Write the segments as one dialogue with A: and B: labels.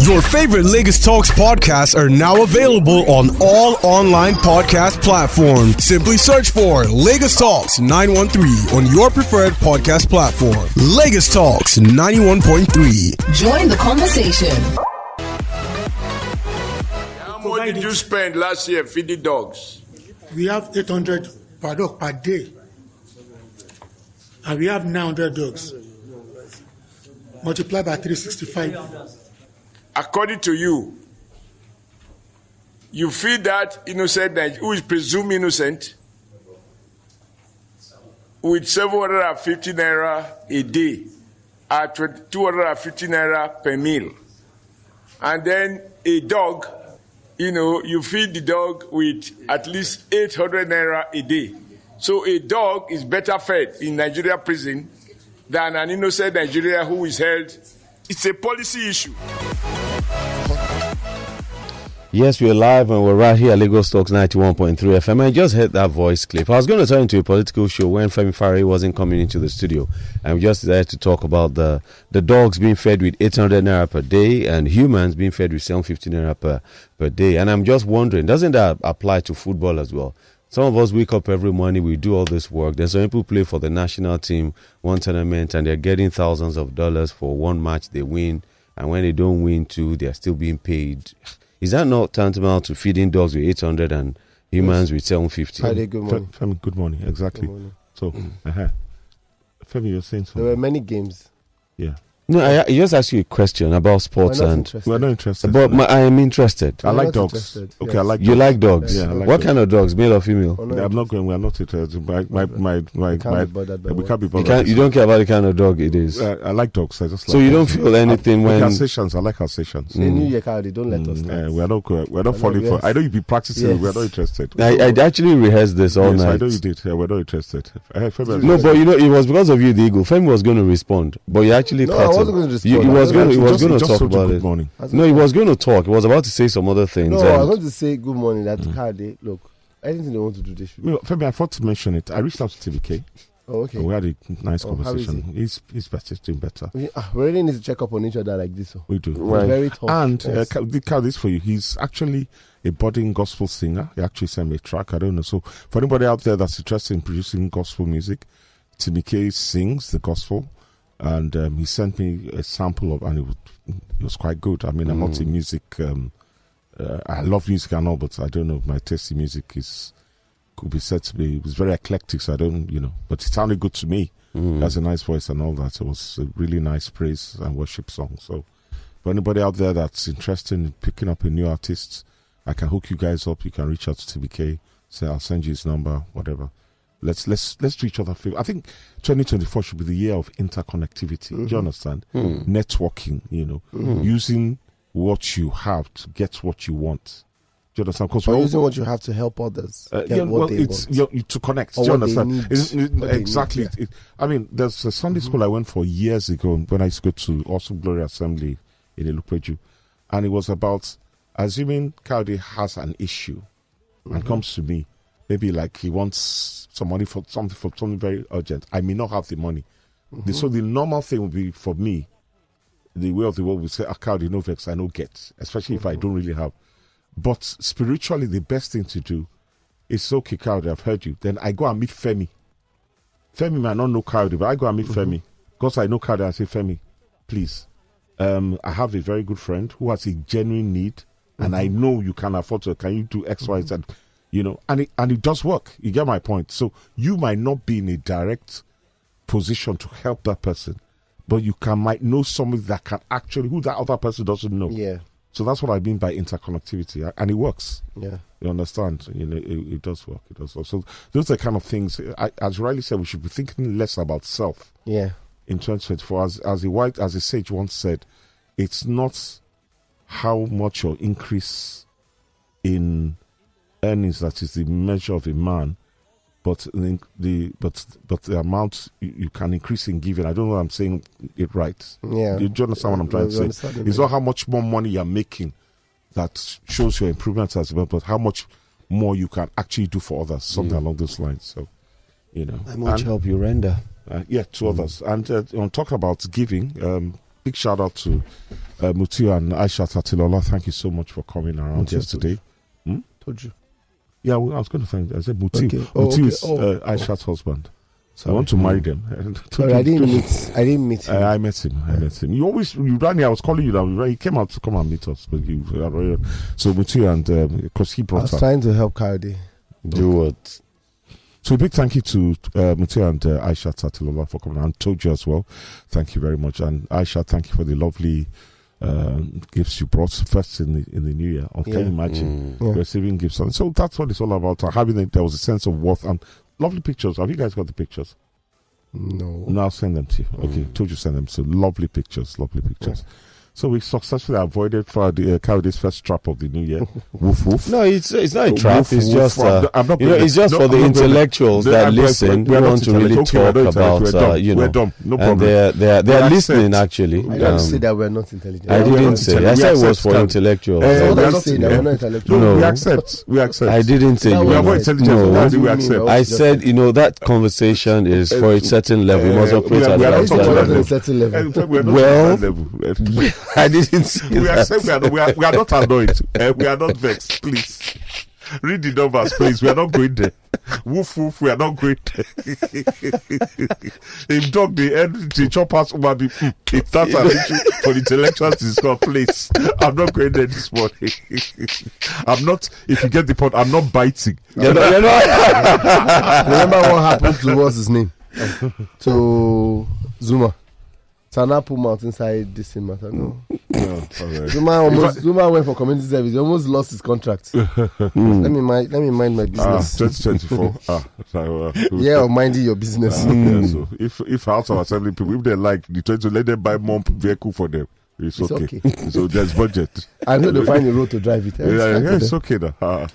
A: Your favorite Lagos Talks podcasts are now available on all online podcast platforms. Simply search for Lagos Talks 913 on your preferred podcast platform. Lagos Talks 91.3.
B: Join the conversation.
C: How much did you spend last year feeding dogs?
D: We have 800 per dog per day. And we have 900 dogs. Multiply by 365.
C: According to you, you feed that innocent Nige- who is presumed innocent with 750 naira a day at 250 naira per meal. And then a dog, you know, you feed the dog with at least 800 naira a day. So a dog is better fed in Nigeria prison than an innocent Nigeria who is held. It's a policy issue.
E: Yes, we're live and we're right here at Lagos Talks 91.3 FM. I just heard that voice clip. I was going to turn into a political show when Femi Fari wasn't coming into the studio. I'm just decided to talk about the, the dogs being fed with 800 naira per day and humans being fed with 750 naira per, per day. And I'm just wondering, doesn't that apply to football as well? Some of us wake up every morning, we do all this work. There's some people play for the national team, one tournament, and they're getting thousands of dollars for one match they win. And when they don't win two, they're still being paid. Is that not tantamount to feeding dogs with 800 and humans with 750?
F: Friday, good morning.
G: Fe- Femi, good morning. Exactly.
F: Good morning.
G: So, uh-huh. Femi, you're saying so.
F: There were many games.
G: Yeah.
E: No, I, I just asked you a question about
F: We're
E: sports
F: not
E: and.
F: interested.
G: We're not interested.
E: But my, I am interested.
G: I
F: We're
G: like
F: not
G: dogs.
F: interested.
G: Okay,
F: Yes.
G: I like
E: You
G: dogs.
E: like dogs?
G: Yeah, I like
E: what
G: dogs.
E: kind of dogs, male or female?
F: Oh, no,
G: I'm not going. We're not interested. My, my, my, my,
F: can't
G: my,
F: be bothered by
G: we
F: what-
G: can't be
E: You,
G: bothered.
E: can't, you don't care about the kind of dog it is.
G: Uh, I like dogs. I just like
E: so you don't
G: dogs.
E: feel anything
G: I,
E: when.
G: okay, Alsatians. I like Alsatians.
F: Say New Year card, don't let us
G: Mm,
F: start.
G: uh, we're not. We're, we're not falling for.
F: yes.
G: I know you be practicing.
F: Yes.
G: We're not interested.
E: I, I actually rehearsed this all
G: yes, I
E: night.
G: know you did. Yeah, we're not interested. Femi,
E: No, but you know, it was because of you, the eagle. Femi was going to respond, but you actually
F: No,
E: cut
F: I wasn't going to
E: You- he was
F: I
E: going. He
G: He
E: was going to talk about it.
G: morning.
E: No, he was going to talk. He was about to say some other things.
F: No, I was going to say good morning. That
G: Mm.
F: card, they, look, anything they want to do, they should.
G: Femi, I forgot to mention it. I reached out to TVK.
F: Oh, okay.
G: we had a nice
F: Oh,
G: conversation. He's he's better. He's doing better.
F: We, ah, we really need to check up on each other like this. oh.
G: We do.
E: Right.
F: Very tough.
G: And uh,
F: Yes.
G: ca- the card is for you. He's actually a budding gospel singer. He actually sent me a track. I don't know. So for anybody out there that's interested in producing gospel music, Timmy K sings the gospel, and um, he sent me a sample of, and it was, it was quite good. I mean, I'm not a music. Um, uh, I love music and all, but I don't know. If my taste in music is could be said to be. It was very eclectic. So I don't, you know, but it sounded good to me.
E: Mm.
G: A nice voice and all that. It was a really nice praise and worship song. So, for anybody out there that's interested in picking up a new artist, I can hook you guys up. You can reach out to TBK. Say I'll send you his number, whatever. Let's let's let's do each other a favor. I think 2024 should be the year of interconnectivity. Do you mm-hmm. understand? Hmm. Networking. You know, hmm. using what you have to get what you want. Do you understand? Because
F: using what you have to help others
G: uh,
F: get
G: yeah,
F: what
G: well,
F: they
G: it's
F: want.
G: you you- to connect.
F: Or
G: do you understand? It's- it-
F: they need,
G: exactly.
F: yeah.
G: It- I mean, there's a Sunday school I went for years ago when I used to go to Awesome Glory Assembly in Ilupeju, and it was about assuming Cowdy has an issue and mm-hmm. comes to me, maybe like he wants some money for something for something very urgent. I may not have the money. The- so the normal thing would be for me, the way of the world would say, "Ah, Cowdy, no vex, I no get," especially if I don't really have. But spiritually, the best thing to do is okay, Cowdy, I've heard you. Then I go and meet Femi. Femi might not know Cowdy, but I go and meet Femi. Because I know Cowdy, I say, Femi, please. Um, I have a very good friend who has a genuine need, and I know you can afford to. Can you do X, Y, Z? You know, and it, and it does work. You get my point. So you might not be in a direct position to help that person, but you can might know somebody that can actually who that other person doesn't know.
F: Yeah,
G: So that's what I mean by interconnectivity, and it works.
F: yeah.
G: You understand? You know, it, it does work. It does work. So those are the kind of things. I, as Riley said, we should be thinking less about self
F: Yeah.
G: in 2024. As as a white, as a sage once said, it's not how much your increase in earnings that is the measure of a man, but the, the but but the amount you, you can increase in giving. I don't know. if I'm saying it right.
F: Yeah.
G: Do you, do you understand what I'm trying to say? It's not how much more money you're making that shows your improvements as well, but how much more you can actually do for others, something along those lines. So, you know,
E: How much
G: And-
E: help you render?
G: uh, yeah, to others. And uh, on talking about giving, um, big big shout out to uh, Mutiu and Aisha Tatilola. Thank you so much for coming around
F: Mutiu
G: yesterday.
F: Told you.
G: Yeah, well, I was going to thank. I said Mutiu.
F: Okay. Oh,
G: Mutiu
F: okay.
G: is
F: Oh,
G: uh,
F: oh.
G: Aisha's husband. So
F: I
G: want to marry them.
F: Sorry, I didn't meet. I didn't meet him.
G: I, I met him. I met him. You always you ran here. I was calling you down. He came out to come and meet us. But you, so Mutiu and um, because he
F: I was trying to help Coyote.
E: Do what?
G: So a big thank you to uh, and uh, Aisha Tatilola for coming and told you as well. Thank you very much. And Aisha, thank you for the lovely um, gifts you brought first in the in the new year. Oh, Can
F: Yeah.
G: you imagine
E: Mm.
F: Yeah.
G: receiving gifts? And so that's what it's all about. uh, Having it, there was a sense of worth and lovely pictures. Have you guys got the pictures?
F: No.
G: No, I'll send them to you. Okay, told you send them. So lovely pictures, lovely pictures. So we successfully avoided for the uh, Coyote's first trap of the new year. woof woof.
E: No, it's it's not a
G: Woof,
E: trap. It's
G: woof.
E: just
G: I'm
E: uh,
G: not- I'm not
E: you know, it's just
G: there.
E: for the
G: I'm not
E: intellectuals that
G: I'm-
E: listen
G: we're not
E: want to really
G: intellectual. Okay,
E: talk about
G: intellectual. We're
E: uh,
G: dumb.
E: you
G: We're
E: know,
G: dumb. No
E: and they're they're they're
G: We
E: listening
G: accept.
E: actually.
F: I didn't
E: Um,
F: say that we're not intelligent.
E: I
G: we're
E: didn't say. I
G: intelligent.
E: said it was for intellectuals.
G: Eh,
F: So We're
G: not-
F: saying that we're not intellectual.
G: No,
E: No.
G: we accept. We accept.
E: I didn't say
G: we are more intelligent.
E: No.
G: We
F: do you mean,
G: accept.
E: I said, you know, that conversation is for a certain level. You must
G: Uh,
E: operate
G: we are-
E: at
G: we are
E: that
G: not
F: It's
G: talking
F: at a certain level.
G: Eh, we're not
E: Well,
G: level.
E: I didn't say
G: we
E: that.
G: accept. We are, not- we are, we are, not annoyed. Eh, we are not vexed. Please read the numbers, please. We are not going there. Woof woof. We are not going there. if dog the end the choppers over the mm, if that's an issue for the intellectuals to discuss, please. I'm not going there this morning. I'm not. If you get the point, I'm not biting.
E: You're not, you're not.
F: Remember what happened to what's his name? to Zuma. Sana put out inside this thing matter. No.
G: No.
F: Zuma almost Zuma went for community service. He almost lost his contract. let me mind let me mind my
G: Ah,
F: business.
G: 2024. ah, so, uh,
F: yeah, or minding your business.
G: Ah, yeah, so if if House of Assembly people, if they like the 20, let them buy more vehicle for them. It's,
F: It's
G: okay.
F: okay.
G: so there's budget.
F: I know they find a road to drive it.
G: Yeah, yeah,
F: It's
G: yeah, it's okay now.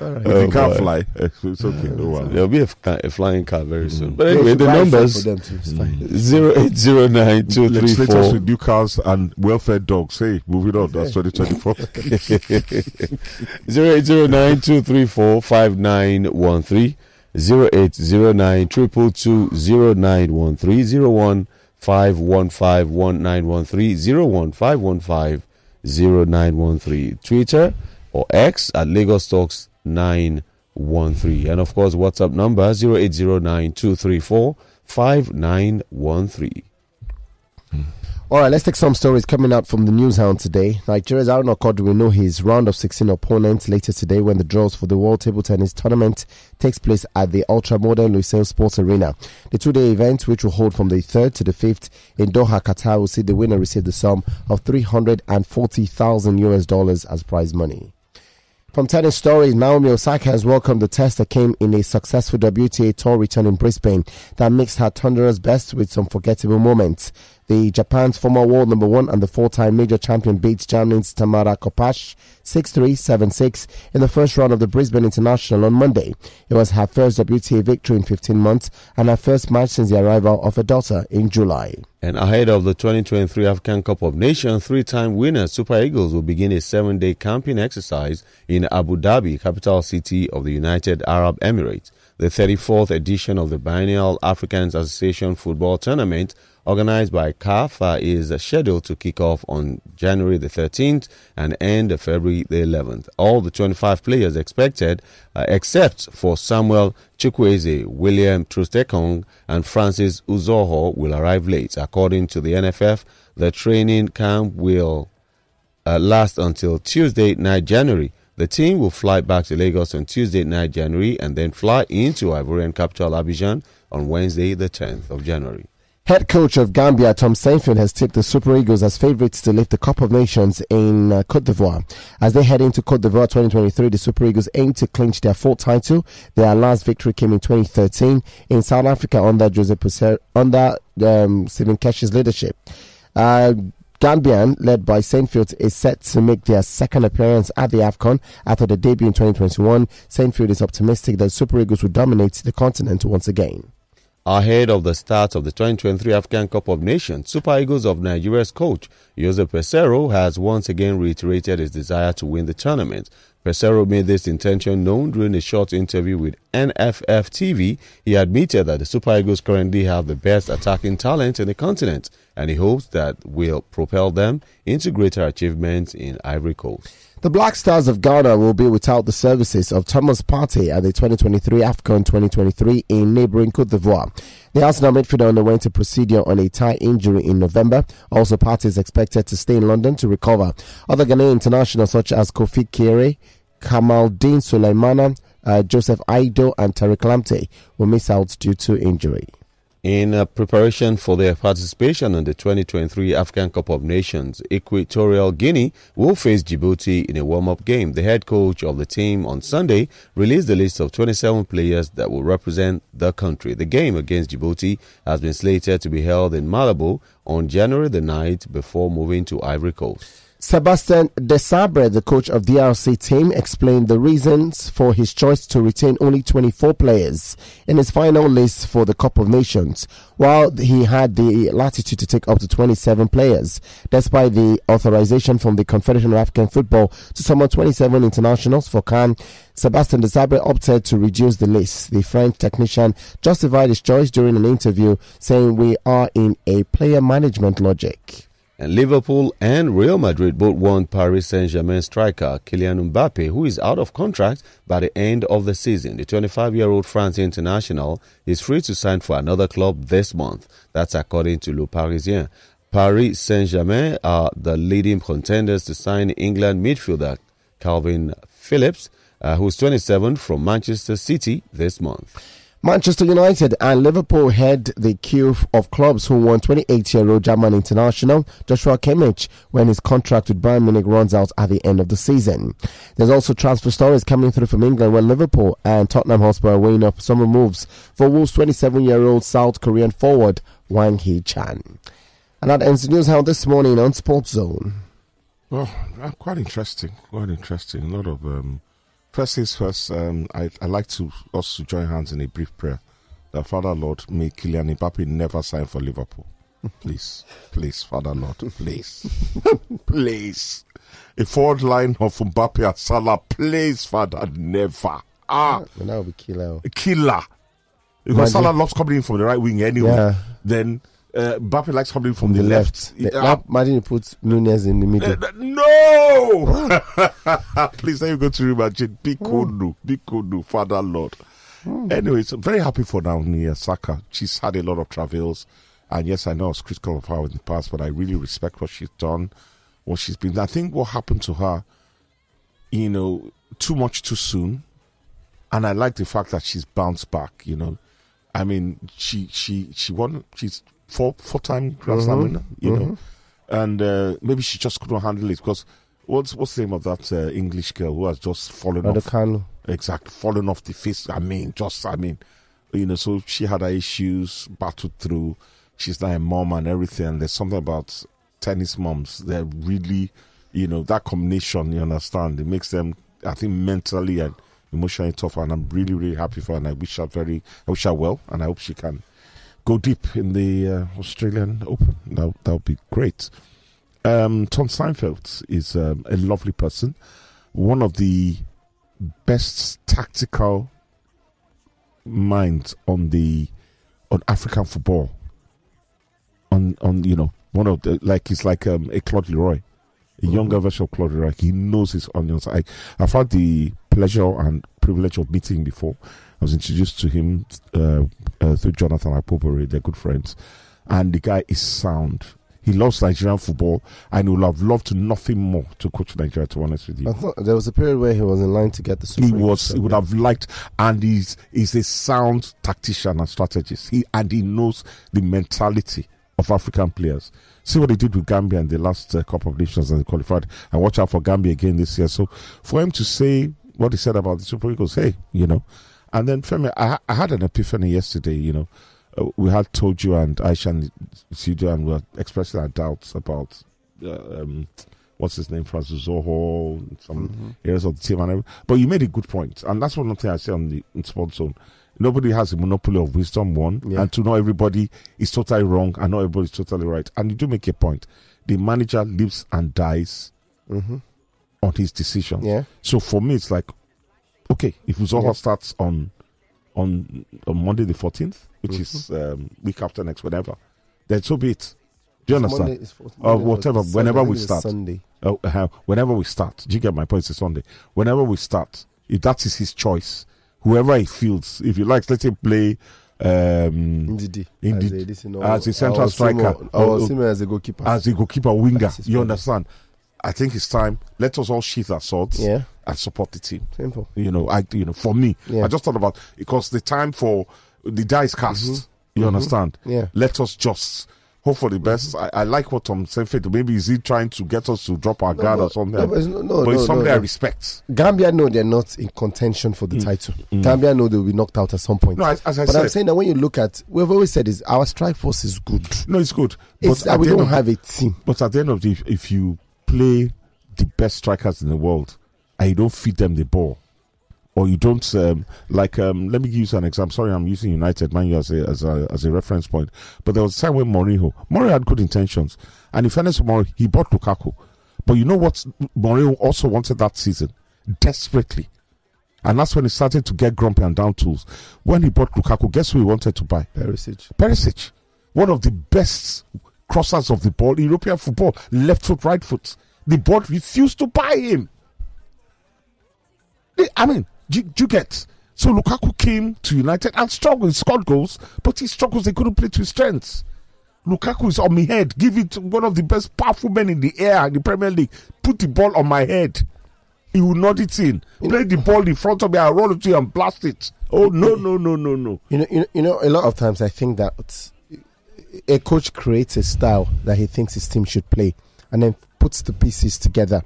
F: Them. All right.
G: if you can't oh,
E: boy.
G: fly, it's okay. No worries.
E: There'll be a, fly- a flying car very mm-hmm. soon. But
F: They
E: anyway,
F: should
E: the numbers
F: for them too. It's fine.
E: zero eight zero nine two three
G: Legislators
E: four
G: with new cars and welfare dogs. Hey, moving on. That's 2024.
E: zero eight zero nine two three four five nine one three zero eight zero nine triple two zero nine one three zero one five one five one nine one three zero one five one five zero nine one three Twitter or X at Lagos Talks nine one three and of course WhatsApp number zero eight zero nine two three four five nine one three. Hmm.
F: All right, let's take some stories coming out from the news hound today. Nigeria's Aruna Quadri will know his round of 16 opponents later today when the draws for the World Table Tennis Tournament takes place at the ultra-modern Lusail Sports Arena. The two-day event, which will hold from the 3rd to the 5th in Doha, Qatar, will see the winner receive the sum of 340,000 US dollars as prize money. From tennis stories, Naomi Osaka has welcomed the test that came in a successful WTA tour return in Brisbane that mixed her thunderous best with some forgettable moments. The Japan's former world number one and the four-time major champion beats Germany's Tamara Korpatsch 6-3, 7-6 in the first round of the Brisbane International on Monday. It was her first WTA victory in 15 months and her first match since the arrival of her daughter in July.
E: And ahead of the 2023 African Cup of Nations, three time winner Super Eagles will begin a seven day camping exercise in Abu Dhabi, capital city of the United Arab Emirates. The 34th edition of the Biennial Africans Association Football Tournament, organized by CAF, uh, is scheduled to kick off on January the 13th and end February the 11th. All the 25 players expected, uh, except for Samuel Chukwueze, William Troost-Ekong, and Francis Uzoho, will arrive late. According to the NFF, the training camp will uh, last until Tuesday night, January. The team will fly back to Lagos on Tuesday night, January, and then fly into Ivorian capital Abidjan on Wednesday, the 10th of January.
F: Head coach of Gambia, Tom Saintfiet, has tipped the Super Eagles as favourites to lift the Cup of Nations in uh, Cote d'Ivoire. As they head into Cote d'Ivoire 2023, the Super Eagles aim to clinch their fourth title. Their last victory came in 2013 in South Africa under Jose Peseiro, under um, Stephen Keshi's leadership. Uh, Gambian, led by Saintfiet, is set to make their second appearance at the AFCON after the debut in 2021. Saintfiet is optimistic that Super Eagles will dominate the continent once again.
E: Ahead of the start of the 2023 African Cup of Nations, Super Eagles of Nigeria's coach, Jose Peseiro, has once again reiterated his desire to win the tournament. Peseiro made this intention known during a short interview with NFF TV. He admitted that the Super Eagles currently have the best attacking talent in the continent and he hopes that will propel them into greater achievements in Ivory Coast.
F: The Black Stars of Ghana will be without the services of Thomas Partey at the 2023 AFCON 2023 in neighboring Cote d'Ivoire. The Arsenal midfielder underwent a procedure on a thigh injury in November. Also, Partey is expected to stay in London to recover. Other Ghanaian internationals such as Kofi Kyereh, Kamaldeen Sulemana, uh, Joseph Aidoo, and Tariq Lamptey will miss out due to injury
E: in uh, preparation for their participation in the 2023 African Cup of Nations. Equatorial Guinea will face Djibouti in a warm-up game. The head coach of the team on Sunday released the list of 27 players that will represent the country. The game against Djibouti has been slated to be held in Malabo on January the 9th before moving to Ivory Coast.
F: Sébastien Desabre, the coach of the DRC team, explained the reasons for his choice to retain only 24 players in his final list for the Cup of Nations, while he had the latitude to take up to 27 players. Despite the authorization from the Confederation of African Football to summon 27 internationals for CAN, Sébastien Desabre opted to reduce the list. The French technician justified his choice during an interview, saying, We are in a player management logic.
E: And Liverpool and Real Madrid both want Paris Saint Germain striker Kylian Mbappe, who is out of contract by the end of the season. The 25 year old France international is free to sign for another club this month. That's according to Le Parisien. Paris Saint Germain are the leading contenders to sign England midfielder Calvin Phillips, uh, who's 27 from Manchester City this month.
F: Manchester United and Liverpool head the queue of clubs who won 28-year-old German international Joshua Kimmich when his contract with Bayern Munich runs out at the end of the season. There's also transfer stories coming through from England where Liverpool and Tottenham Hotspur are weighing up summer moves for Wolves' 27-year-old South Korean forward Hwang Hee-chan. And that ends the news how this morning on Sports Zone.
G: Well, uh, quite interesting. Quite interesting. A lot of um, First things first, um, I, I like to us to join hands in a brief prayer. That Father Lord, may Kylian Mbappe never sign for Liverpool. Please, please, Father Lord, please, please. A forward line of Mbappe and Salah, please, Father, never. Ah,
F: and that would be killer.
G: Killer. Because Salah loves coming in from the right wing anyway. Yeah. Then uh, Mbappe likes coming from the, the left.
F: left. Uh, imagine you put Nunez in the middle.
G: Uh, no! Please, let me go to Real Madrid. Big Kodu, big Kodu, Father Lord. Mm. Anyway, so very happy for Naomi Osaka. She's had a lot of travels. And yes, I know I was critical of her in the past, but I really respect what she's done, what she's been. I think what happened to her, you know, too much too soon. And I like the fact that she's bounced back, you know. I mean, she she she won. She's four four time Grand Slam mm-hmm. winner, you mm-hmm. know, and uh, maybe she just couldn't handle it because what's what's the name of that uh, English girl who has just fallen off? Exactly, fallen off the face. I mean, just I mean, you know, so she had her issues, battled through. She's now a mom and everything. And there's something about tennis moms. They're really, you know, that combination. You understand? It makes them, I think, mentally and emotionally tough. And I'm really, really happy for her. And I wish her very, I wish her well, and I hope she can go deep in the uh, Australian Open. That that would be great. Um, Tom Saintfiet is um, a lovely person, one of the best tactical minds on the on African football. On on you know one of the like he's like um, a Claude Leroy, a mm-hmm. younger version of Claude Leroy. He knows his onions. I I've had the pleasure and privilege of meeting before. I was introduced to him uh, uh, through Jonathan Akpoborie. They're good friends. And the guy is sound. He loves Nigerian football and he would have loved nothing more to coach Nigeria, to be honest with you.
F: I thought there was a period where he was in line to get the Super
G: He was, he would have liked, and he's, he's a sound tactician and strategist. He, and he knows the mentality of African players. See what he did with Gambia in the last uh, couple of nations and qualified, and watch out for Gambia again this year. So for him to say what he said about the Super Eagles, hey, you know, and then Femi, I, I had an epiphany yesterday. You know, uh, we had told you and Aisha and studio, and we were expressing our doubts about uh, um, what's his name, Francis Uzoho, some mm-hmm. areas of the team, and everything. But you made a good point, and that's one thing I say on the in Sports Zone. Nobody has a monopoly of wisdom, one, yeah. and to know everybody is totally wrong and not everybody is totally right. And you do make a point. The manager lives and dies mm-hmm. On his decisions.
F: Yeah.
G: So for me, it's like, okay, if Uzoho yeah. starts on on on Monday the 14th, which mm-hmm. is um, week after next, whatever, then so be it. Do you
F: It's
G: understand?
F: Monday, it's for-
G: Or
F: Monday,
G: whatever, whenever we start.
F: Sunday.
G: Oh, uh, whenever we start, do you get my point? It's Sunday. Whenever we start, if that is his choice, whoever he feels, if he likes, let him play. Um,
F: Ndidi.
G: Ndidi.
F: As a,
G: As a central
F: I was seeing
G: striker.
F: I was seeing him as a goalkeeper.
G: as a goalkeeper winger. You
F: problem.
G: Understand? I think it's time. Let us all sheath our swords
F: yeah,
G: and support the team.
F: simple.
G: You know, I you know, for me,
F: Yeah.
G: I just thought about because the time for the die is cast. You understand?
F: Mm-hmm. Yeah.
G: Let us just hope for the best. I, I like what Tom said. Maybe is he trying to get us to drop our guard
F: no,
G: or something?
F: no, but it's no- no,
G: but it's
F: no,
G: something
F: no,
G: I respect.
F: Gambia know they're not in contention for the title. Gambia know they'll be knocked out at some point.
G: Mm. No, as, as I
F: but
G: said,
F: I'm saying that when you look at, we've always said is our strike force is good.
G: no, it's good.
F: It's that we don't have a team.
G: But at the end of the if you play the best strikers in the world and you don't feed them the ball, or you don't um, like, um, let me use an example. Sorry, I'm using United Man U as a, as a as a reference point. But there was a time when Mourinho, Mourinho had good intentions, and in fairness to Mourinho, he bought Lukaku. But you know what? Mourinho also wanted that season desperately. And that's when he started to get grumpy and down tools. When he bought Lukaku, guess who he wanted to buy?
F: Perisic.
G: Perisic, one of the best crossers of the ball European football, left foot, right foot. The board refused to buy him. I mean, do, do you get? So Lukaku came to United and struggled, scored goals, but he struggles, they couldn't play to his strengths. Lukaku is on my head. Give it to one of the best powerful men in the air in the Premier League. Put the ball on my head. He will nod it in. Play the ball in front of me. I'll roll it to you and blast it. Oh, no, no, no, no, no.
F: You know, you know, you know, a lot of times I think that a coach creates a style that he thinks his team should play, and then puts the pieces together.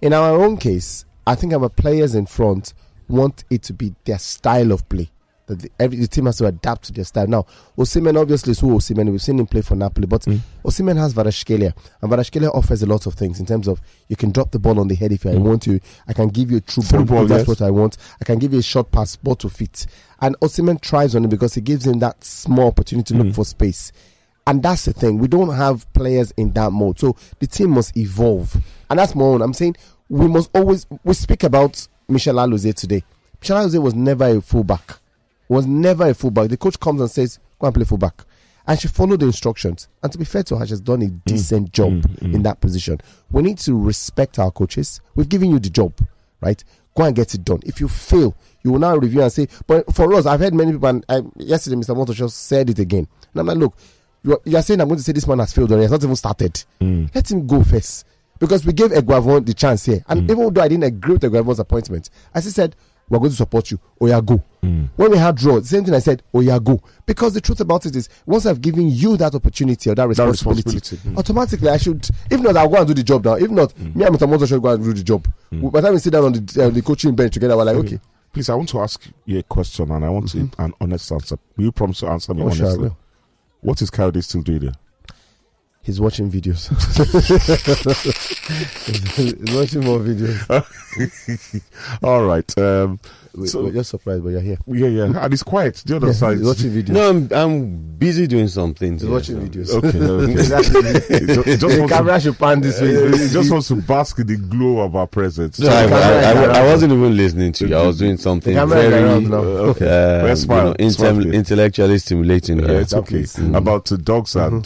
F: In our own case, I think our players in front want it to be their style of play. That the, every the team has to adapt to their style. Now, Osimhen obviously is who Osimhen. We've seen him play for Napoli, but
G: Mm.
F: Osimhen has Kvaratskhelia, and Kvaratskhelia offers a lot of things in terms of you can drop the ball on the head if I want to. I can give you a true ball,
G: ball,
F: that's
G: yes.
F: what I want. I can give you a short pass, ball to fit. And Osimhen thrives on it because it gives him that small opportunity to look for space. And that's the thing. We don't have players in that mode. So the team must evolve. And that's my own. I'm saying we must always we speak about Michelle Alozie today. Michelle Alozie was never a fullback. Was never a fullback. The coach comes and says, Go and play fullback. And she followed the instructions. And to be fair to her, she's done a mm. decent job mm, mm. in that position. We need to respect our coaches. We've given you the job, right? Go and get it done. If you fail, you will now review and say, but for us, I've heard many people, and I, yesterday Mr. Moto just said it again. And I'm like, look, you are, you are saying I'm going to say this man has failed already. He has not even started. Hmm. Let him go first. Because we gave Eguavoen the chance here. And hmm. even though I didn't agree with Eguavoen's appointment, I still said, we're going to support you. Yeah, go. Hmm. When we had draw, same thing I said, yeah, go. Because the truth about it is, once I've given you that opportunity or that responsibility,
G: responsibility. Mm.
F: automatically I should, if not, I'll go and do the job now. If not, me and Mr. Moto should go and do the job. By the time we sit down on the, uh, the coaching bench together, we're like, okay.
G: Please, I want to ask you a question and I want to, an honest answer. Will you promise to answer me
F: Oh, sure, I
G: honestly?
F: will.
G: What is Coyote still doing there?
F: He's watching videos. He's watching more videos.
G: All right. Um,
F: We-
G: So-
F: We're just surprised, but you're here.
G: yeah, yeah. And it's quiet. The other
F: Yeah,
G: side.
F: watching videos.
E: No, I'm, I'm busy doing something.
F: He's
E: here,
F: watching
E: so-
F: videos.
G: Okay, okay.
F: Exactly.
G: It just
F: the
G: to-
F: camera should pan this way.
G: He just wants to bask in the glow of our presence.
E: No, I, I, I, I wasn't even listening to you. I was doing something
F: The camera is
E: very
F: around now.
E: uh,
G: Well,
E: you know,
G: smile, please.
E: intellectually stimulating
G: Yeah,
E: here.
G: it's okay.
F: Exactly.
G: About uh, dogs and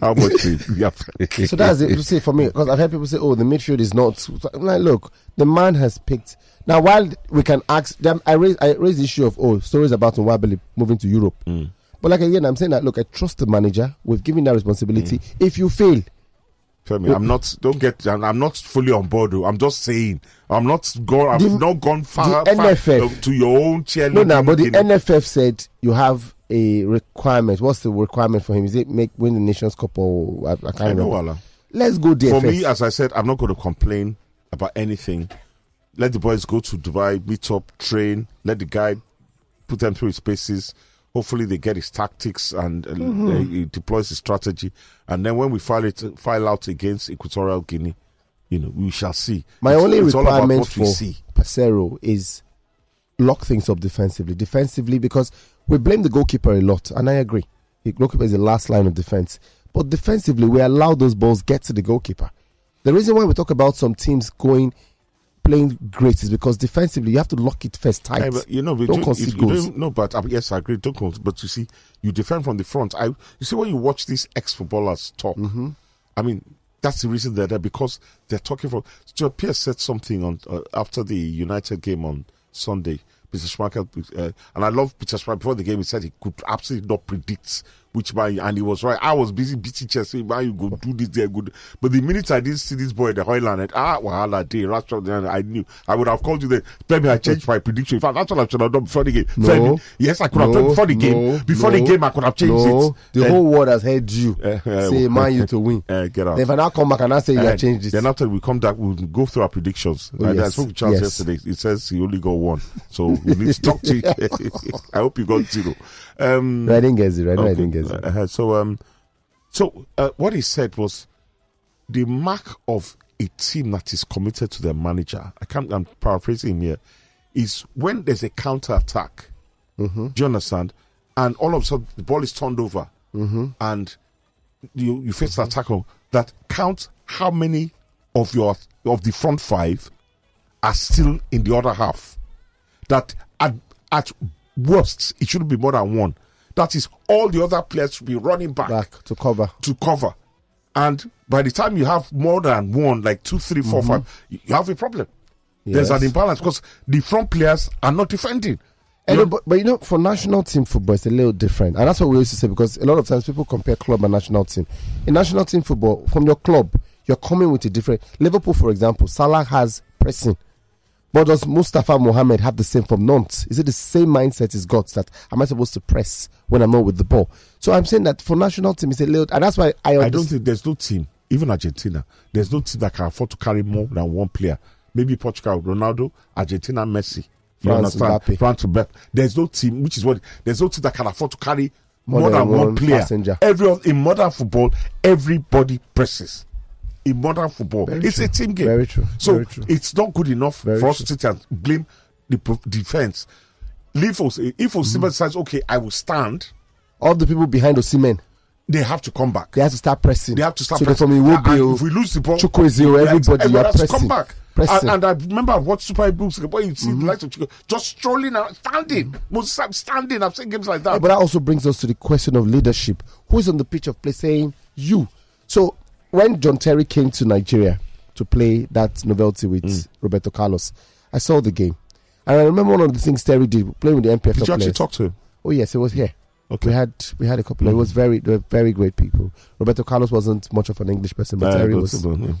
G: uh, how much they, yeah.
F: so that's it. You see, for me, because I've heard people say, "Oh, the midfield is not." I'm like, look, the man has picked. Now, while we can ask them, I raise I raise the issue of oh stories about Nwabali moving to Europe. But like again, I'm saying that look, I trust the manager. We've given that responsibility. If you fail,
G: Femi, I'm not. Don't get. I'm, I'm not fully on board. though. I'm just saying. I'm not gone. I've
F: The-
G: not gone far,
F: the
G: far,
F: NFF.
G: uh, to your own chair.
F: no, no. but the NFF said you have a requirement. What's the requirement for him? Is it make win the Nations Cup or I, I can't
G: I know,
F: remember. Let's go there
G: For
F: first.
G: me, as I said, I'm not going to complain about anything. Let the boys go to Dubai, meet up, train. Let the guy put them through his paces. Hopefully, they get his tactics and uh,
F: Mm-hmm.
G: uh, he deploys his strategy. And then when we file it, file out against Equatorial Guinea, you know, we shall see.
F: My
G: It's-
F: only
G: it's
F: requirement for
G: see.
F: Peseiro is lock things up defensively. Defensively, because we blame the goalkeeper a lot, and I agree. The goalkeeper is the last line of defense. But defensively, we allow those balls get to the goalkeeper. The reason why we talk about some teams going playing great is because defensively you have to lock it first tight.
G: Yeah, you know,
F: don't
G: do-
F: concede
G: you- you
F: goals.
G: No, but uh, yes, I agree. Don't concede, but you see, you defend from the front. I, you see, when you watch these ex-footballers talk,
F: Mm-hmm.
G: I mean, that's the reason they're there because they're talking from. Stuart Pearce said something on uh, after the United game on Sunday. Peter Schmeichel, uh, and I love Peter Schmeichel. Before the game, he said he could absolutely not predict which man, and he was right. I was busy beating chest, saying, man, you go do this, there, good. But the minute I didn't see this boy in the Hojlund, and ah, wahala day, Rashford, I knew. I would have called you then. Maybe I changed my prediction. In fact, that's what I should have done before the game.
F: No.
G: Femi, yes, I could have done before the game.
F: no,
G: before the game, I could have changed
F: no.
G: it.
F: The
G: Then-
F: whole world has heard you
G: Eh, eh,
F: say Man you to win.
G: Eh, get out.
F: Then if I now come back and I say you
G: Uh,
F: have changed it.
G: Then after we come back, we'll go through our predictions.
F: Oh,
G: and I spoke to Charles
F: yes.
G: yesterday. He says he only got one. So we need to talk to you. I hope you got zero. Um,
F: No, I didn't get zero. I know I
G: okay.
F: didn't get zero.
G: Uh, so, um, so uh, what he said was the mark of a team that is committed to their manager. I can't. I'm paraphrasing him here. Is when there's a counter attack.
F: Mm-hmm.
G: Do you understand? And all of a sudden the ball is turned over,
F: Mm-hmm.
G: and you you face the attacker that count how many of your of the front five are still in the other half. That at at worst it shouldn't be more than one. That is all the other players should be running back,
F: Back to cover.
G: to cover. And by the time you have more than one, like two, three, four, five, you have a problem. There's
F: Mm-hmm.
G: An imbalance because the front players are not defending.
F: And
G: You know-
F: but, but you know, for national team football, it's a little different, and that's what we used to say because a lot of times people compare club and national team. In national team football, from your club, you're coming with a different. Liverpool, for example, Salah has pressing, but does Mustafa Mohammed have the same from Nantes? Is it the same mindset he's got that am I supposed to press when I'm not with the ball? So I'm saying that for national team, it's a little, and that's why I.
G: I don't think there's no team, even Argentina, there's no team that can afford to carry more than one player. Maybe Portugal, Ronaldo, Argentina, Messi. You
F: France,
G: understand?
F: Mbappe.
G: France, Mbappe. There's no team, which is what there's no team that can afford to carry more,
F: More
G: than,
F: than
G: one,
F: one
G: player.
F: passenger.
G: Every in modern football, everybody presses. In modern football,
F: Very
G: it's
F: true.
G: a team game.
F: Very true.
G: So
F: Very true.
G: it's not good enough
F: Very
G: for us to sit and blame the defense. If Osimhen
F: Mm-hmm.
G: says, "Okay, I will stand,"
F: all the people behind Osimhen,
G: they have to come back.
F: they have to start pressing.
G: They have to start
F: so
G: pressing.
F: From Iwobi,
G: if we lose the ball,
F: Chukwueze,
G: yeah,
F: everybody, you are
G: has to
F: pressing.
G: come back.
F: Pressing.
G: And, and I remember I've watched Super Eagles when you see
F: Mm-hmm.
G: the likes of Chico just strolling around, standing, most time standing. I've seen games like
F: Yeah,
G: that.
F: but that also brings us to the question of leadership. Who is on the pitch of play saying you? So when John Terry came to Nigeria to play that novelty with
G: Mm.
F: Roberto Carlos, I saw the game. And I remember one of the things Terry did playing with the NPFL
G: Did you actually
F: players.
G: talk to him?
F: Oh yes, it was here.
G: Okay.
F: We had we had a couple. Of it was very they were very great people. Roberto Carlos wasn't much of an English person, but
G: Uh,
F: Terry was.
G: yeah.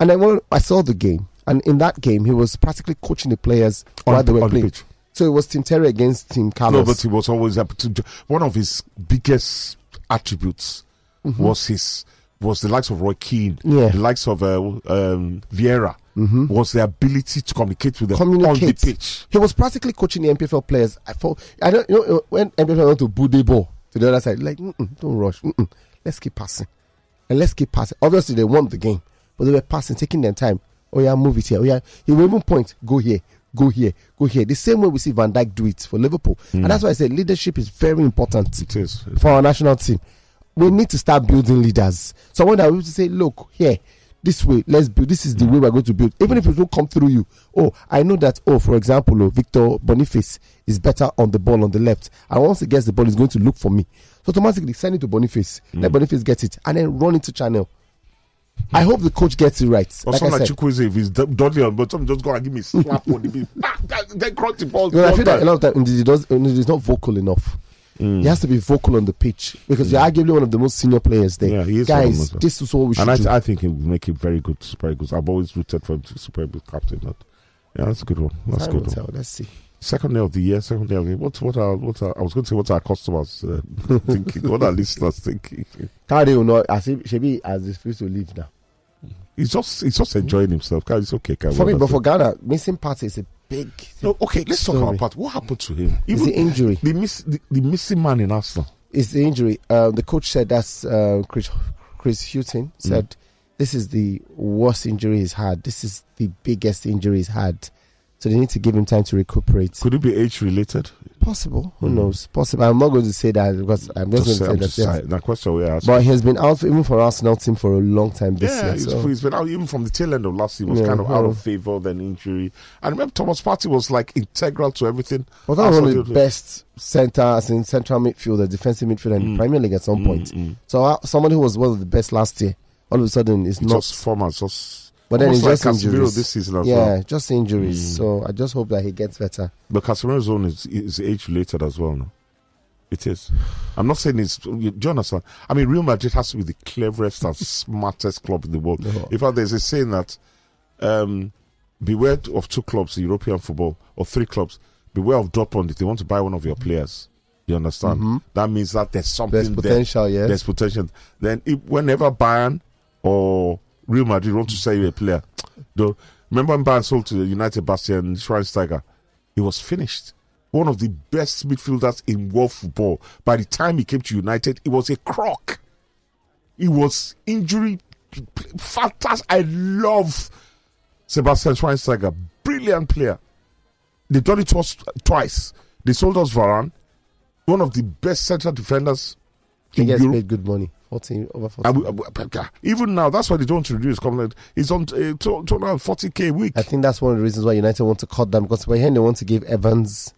F: And then when I saw the game, and in that game, he was practically coaching the players
G: On
F: while they
G: the-
F: were
G: on the
F: playing.
G: pitch.
F: So it was Team Terry against Team
G: No,
F: Carlos.
G: but he was always to. One of his biggest attributes was his was the likes of Roy Keane,
F: Mm-hmm. Yeah.
G: the likes of uh, um, Vieira, was the ability to communicate with them on the
F: communicate.
G: pitch.
F: He was practically coaching the NPFL players. I thought, I don't you know when NPFL went to the to the other side, like don't rush, Mm-mm. let's keep passing, and let's keep passing. Obviously, they won the game, but they were passing, taking their time. Oh yeah, move it here. Oh yeah, he will even point, go here, go here, go here. The same way we see Van Dijk do it for Liverpool, and that's why I said leadership is very important
G: It is.
F: for our national team. We need to start building leaders. Someone that will say, look, here, this way, let's build. This is the way we're going to build. Even if it will come through you. Oh, I know that, oh, for example, oh, Victor Boniface is better on the ball on the left. And once he gets the ball, he's going to look for me. So automatically send it to Boniface. Let mm. Boniface get it. And then run into channel. I hope the coach gets it right.
G: Or
F: Like
G: someone like. Chukwueze, if he's dodgy on bottom, just go and give me a slap on the beat. That- Then cross the ball.
F: Because I feel that a lot of times he does he's not vocal enough.
G: Mm.
F: He has to be vocal on the pitch because you're arguably one of the most senior players there.
G: Yeah, he is one of
F: Guys, this is what we should
G: And
F: do.
G: I, I think he will make it very good Super Eagles. I've always rooted for him to Super Eagles captain. Not, yeah, that's a good one. That's a good one.
F: Let's see.
G: Second day of the year, second day of the year. What, what are, what are, I was going to say, what are our customers uh, thinking? What are listeners thinking?
F: Kade will not as if Shebi as he's supposed to leave now.
G: He's just, he's just enjoying himself. It's okay. Kai,
F: For me, but for. Ghana, missing Partey is a big.
G: no, okay, let's talk about part. What happened to him?
F: It's the injury.
G: the, miss, the, the missing man in Arsenal.
F: It's the injury. Uh, the coach said that's uh, Chris Chris Hughton said this is the worst injury he's had. This is the biggest injury he's had. So they need to give him time to recuperate.
G: Could it be age related?
F: possible. Who knows? Possible. I'm not going to say that because I'm just,
G: Just,
F: going to say that.
G: saying, that question we asked.
F: But he has been out even for Arsenal team for a long time this
G: yeah,
F: year.
G: he's,
F: So.
G: he's been out even from the tail end of last season. Was
F: Yeah,
G: kind of out
F: yeah.
G: of favor, then injury. And remember, Thomas Partey was like integral to everything.
F: But that was one of the best centre, as in central midfielder, defensive midfielder in
G: Mm.
F: the Premier League at some point. So uh, somebody who was one of the best last year, all of a sudden is not.
G: Just former, just.
F: But then
G: almost
F: it's just
G: Casemiro
F: injuries.
G: this season as
F: yeah,
G: well.
F: just injuries.
G: Mm.
F: So I just hope that he gets better.
G: But Casemiro's own is, is age related as well. No, it is. I'm not saying it's. Do you understand? I mean, Real Madrid has to be the cleverest and smartest club in the world.
F: No.
G: In fact, there's a saying that um, beware of two clubs in European football or three clubs. Beware of Dortmund if they want to buy one of your players. You understand?
F: Mhm.
G: That means that there's something
F: There's
G: there.
F: potential, yeah.
G: There's potential. Then, if, whenever Bayern or Real Madrid want to sell you a player, though, remember when Bayern sold to United Bastian Schweinsteiger? He was finished. One of the best midfielders in world football. By the time he came to United, he was a crock. He was injury fantastic. I love Sebastian Schweinsteiger. Brilliant player. They done it us twice. They sold us Varane, one of the best central defenders
F: He gets
G: Europe.
F: paid good money. 14, over 14.
G: And we- and we- even now, that's why they don't reduce. He's on uh, 240k a week.
F: I think that's one of the reasons why United want to cut them because we're hearing they want to give Evans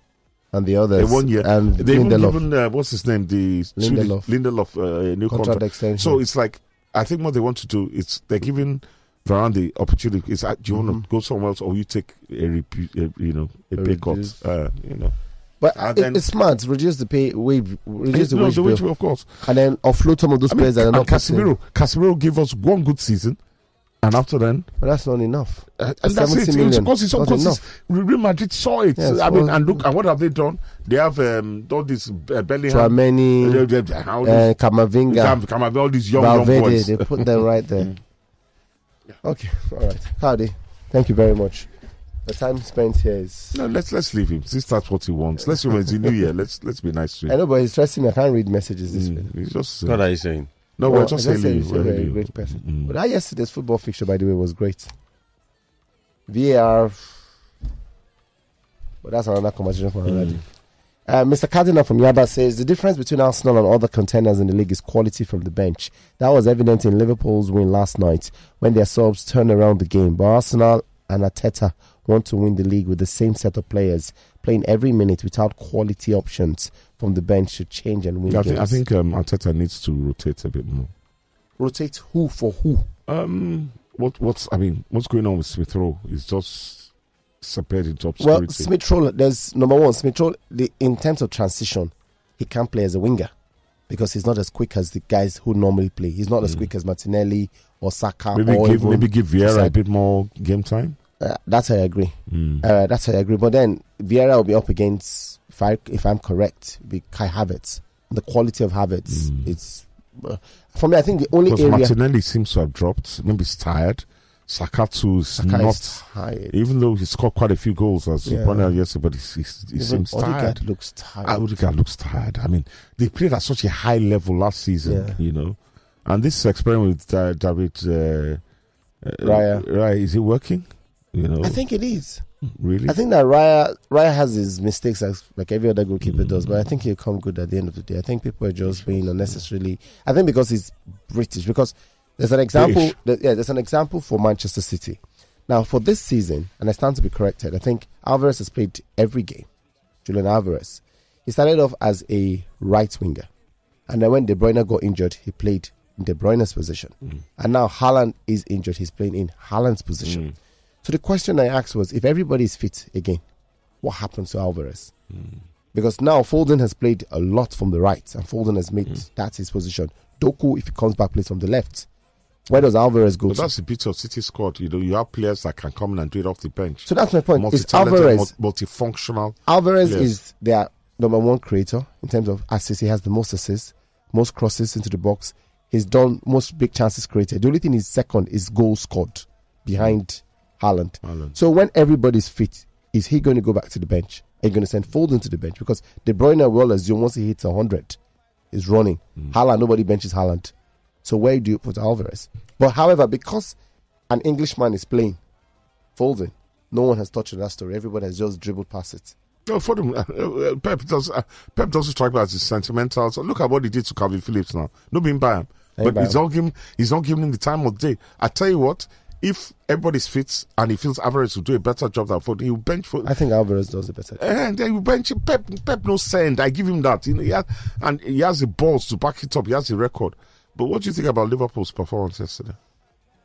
F: and the others
G: one year.
F: and
G: They even
F: Lindelof
G: given uh, what's his name, the
F: Lindelof.
G: Lindelof, uh, a new
F: contract
G: contract.
F: extension.
G: So it's like I think what they want to do is they're giving Varane the opportunity. Is uh, do you want
F: Mhm.
G: to go somewhere else or you take a, repu- a you know a,
F: A
G: pay cut? Uh, you know,
F: but
G: and
F: it-
G: then-
F: it's smart. Reduce the pay, wage, reduce the
G: no,
F: wage
G: the wage bill, of course.
F: and then offload some of those
G: I mean,
F: players that are
G: and
F: not
G: Casemiro, Casemiro gave us one good season, and after then,
F: But that's not enough.
G: Uh, and that's
F: 70
G: it. It's
F: million.
G: because it's
F: Not
G: because
F: enough.
G: it's- Real Madrid saw it.
F: Yes,
G: I mean,
F: well-
G: and look, and what have they done? They have um, all these uh, Bellingham,
F: Tchouameni,
G: uh, they-
F: uh,
G: these-
F: Kamavinga,
G: Cam- all these young, young boys.
F: they put them right there. Okay, all right. Howdy. Thank you very much. The time spent here is.
G: No, let's let's leave him. Since that's what he wants. Let's remember it's a new year. Let's let's be nice to him.
F: I
G: him.
F: know, but he's stressing me. I can't read messages this way.
G: Mm, he's just uh,
E: What are you saying?
G: no,
F: Well,
G: we're just
F: I
G: saying
F: he's a very great person.
G: Mm.
F: But that yesterday's football fixture, by the way, was great. VAR. But that's another conversation for another
G: Mm.
F: day. Uh, Mr. Cardinal from Yaba says the difference between Arsenal and other contenders in the league is quality from the bench. That was evident in Liverpool's win last night when their subs turned around the game. But Arsenal and Arteta want to win the league with the same set of players playing every minute without quality options from the bench to change and win
G: I
F: games.
G: think, I think um, Arteta needs to rotate a bit more.
F: rotate who for who.
G: Um, what what's I mean, what's going on with Smith Rowe is just disappeared into
F: Well,
G: obscurity.
F: Smith Rowe, there's number one, Smith Rowe, the, in terms of transition, he can't play as a winger because he's not as quick as the guys who normally play. He's not as
G: Mm.
F: quick as Martinelli or Saka
G: maybe
F: or
G: give
F: even,
G: maybe give Vieira a bit more game time.
F: Uh, that's I agree.
G: Mm.
F: Uh, that's I agree. But then Vieira will be up against, if, I, if I'm correct, be Kai Havertz. The quality of Havertz,
G: Mm.
F: it's uh, for me. I think the only
G: Because
F: area
G: Martinelli seems to have dropped. Maybe he's tired. Saka too is
F: Saka
G: not.
F: is tired.
G: Even though he scored quite a few goals, as you pointed out yesterday, but he, he, he seems
F: Odegaard
G: tired.
F: looks tired.
G: Ah, Odegaard looks tired. I mean, they played at such a high level last season,
F: Yeah.
G: you know. And this experiment with uh, David uh, uh,
F: Raya.
G: Raya, is it working? You know,
F: I think it is.
G: Hmm, really.
F: I think that Raya Raya has his mistakes as like every other goalkeeper does, but I hmm. think he'll come good at the end of the day. I think people are just being unnecessarily. I think because he's British, because there's an example. That- yeah, there's an example for Manchester City. Now for this season, and I stand to be corrected. I think Alvarez has played every game. Julian Alvarez. He started off as a right winger, and then when De Bruyne got injured, he played in De Bruyne's position. Hmm. And now Haaland is injured. He's playing in Haaland's position.
G: Mm.
F: So the question I asked was, if everybody is fit again, what happens to Alvarez? Hmm. Because now Foden has played a lot from the right, and Foden has made hmm. that his position. Doku, if he comes back, plays from the left. Where does Alvarez go
G: But
F: to?
G: that's the beauty of City squad. You know, you have players that can come in and do it off the bench.
F: So that's my point. It's Alvarez.
G: multifunctional.
F: Alvarez
G: Yes.
F: is their number one creator in terms of assists. He has the most assists, most crosses into the box. He's done most big chances created. The only thing he's second is goals scored behind Haaland.
G: Haaland.
F: So when everybody's fit, is he going to go back to the bench? Are you going to send Foden to the bench? Because De Bruyne will assume once he hits 100, is running. Haaland, nobody benches Haaland. So where do you put Alvarez? But however, because an Englishman is playing Foden, no one has touched on that story. Everybody has just dribbled past it.
G: No, for them, uh, uh, Pep does. Uh, Pep doesn't strike me as his sentimental. So look at what he did to Calvin Phillips now. No being by him, but he's not giving. He's not giving him the time of day. I tell you what, if everybody's fit and he feels Alvarez will do a better job than Foden, he'll bench for.
F: I think Alvarez does a better. Job.
G: Eh, and then you bench Pep. Pep no send. I give him that. You know, he has, and he has the balls to back it up. He has the record. But what do you think about Liverpool's performance yesterday?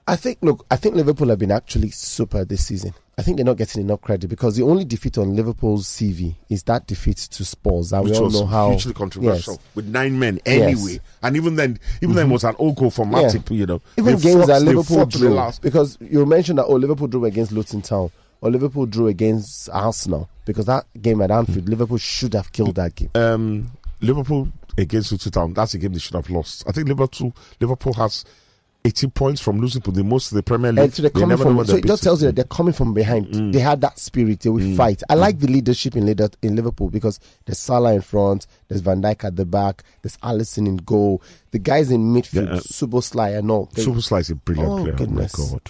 F: I think, look, I think Liverpool have been actually super this season. I think they're not getting enough credit because the only defeat on Liverpool's CV is that defeat to Spurs. And
G: Which
F: we all
G: was
F: know how
G: hugely controversial
F: Yes.
G: with nine men anyway.
F: Yes.
G: And even then, even then it was an old goal for
F: Yeah.
G: You know,
F: Even games
G: fought-
F: that Liverpool
G: fought to the
F: drew, because you mentioned that oh Liverpool drew against Luton Town or Liverpool drew against Arsenal because that game at Anfield Liverpool should have killed that game.
G: um, Liverpool against Luton Town. That's a game they should have lost. I think Liverpool Liverpool has 18 points from losing to the most of the Premier League.
F: And so they're
G: They
F: coming
G: never know
F: from so it just tells you that they're coming from behind. They had that spirit. They will fight. I like the leadership in in Liverpool because there's Salah in front, there's Van Dijk at the back, there's Alisson in goal. The guys in midfield,
G: Yeah, uh,
F: Szoboszlai and all. They-
G: Szoboszlai is a brilliant
F: Oh,
G: player.
F: goodness.
G: Oh my god.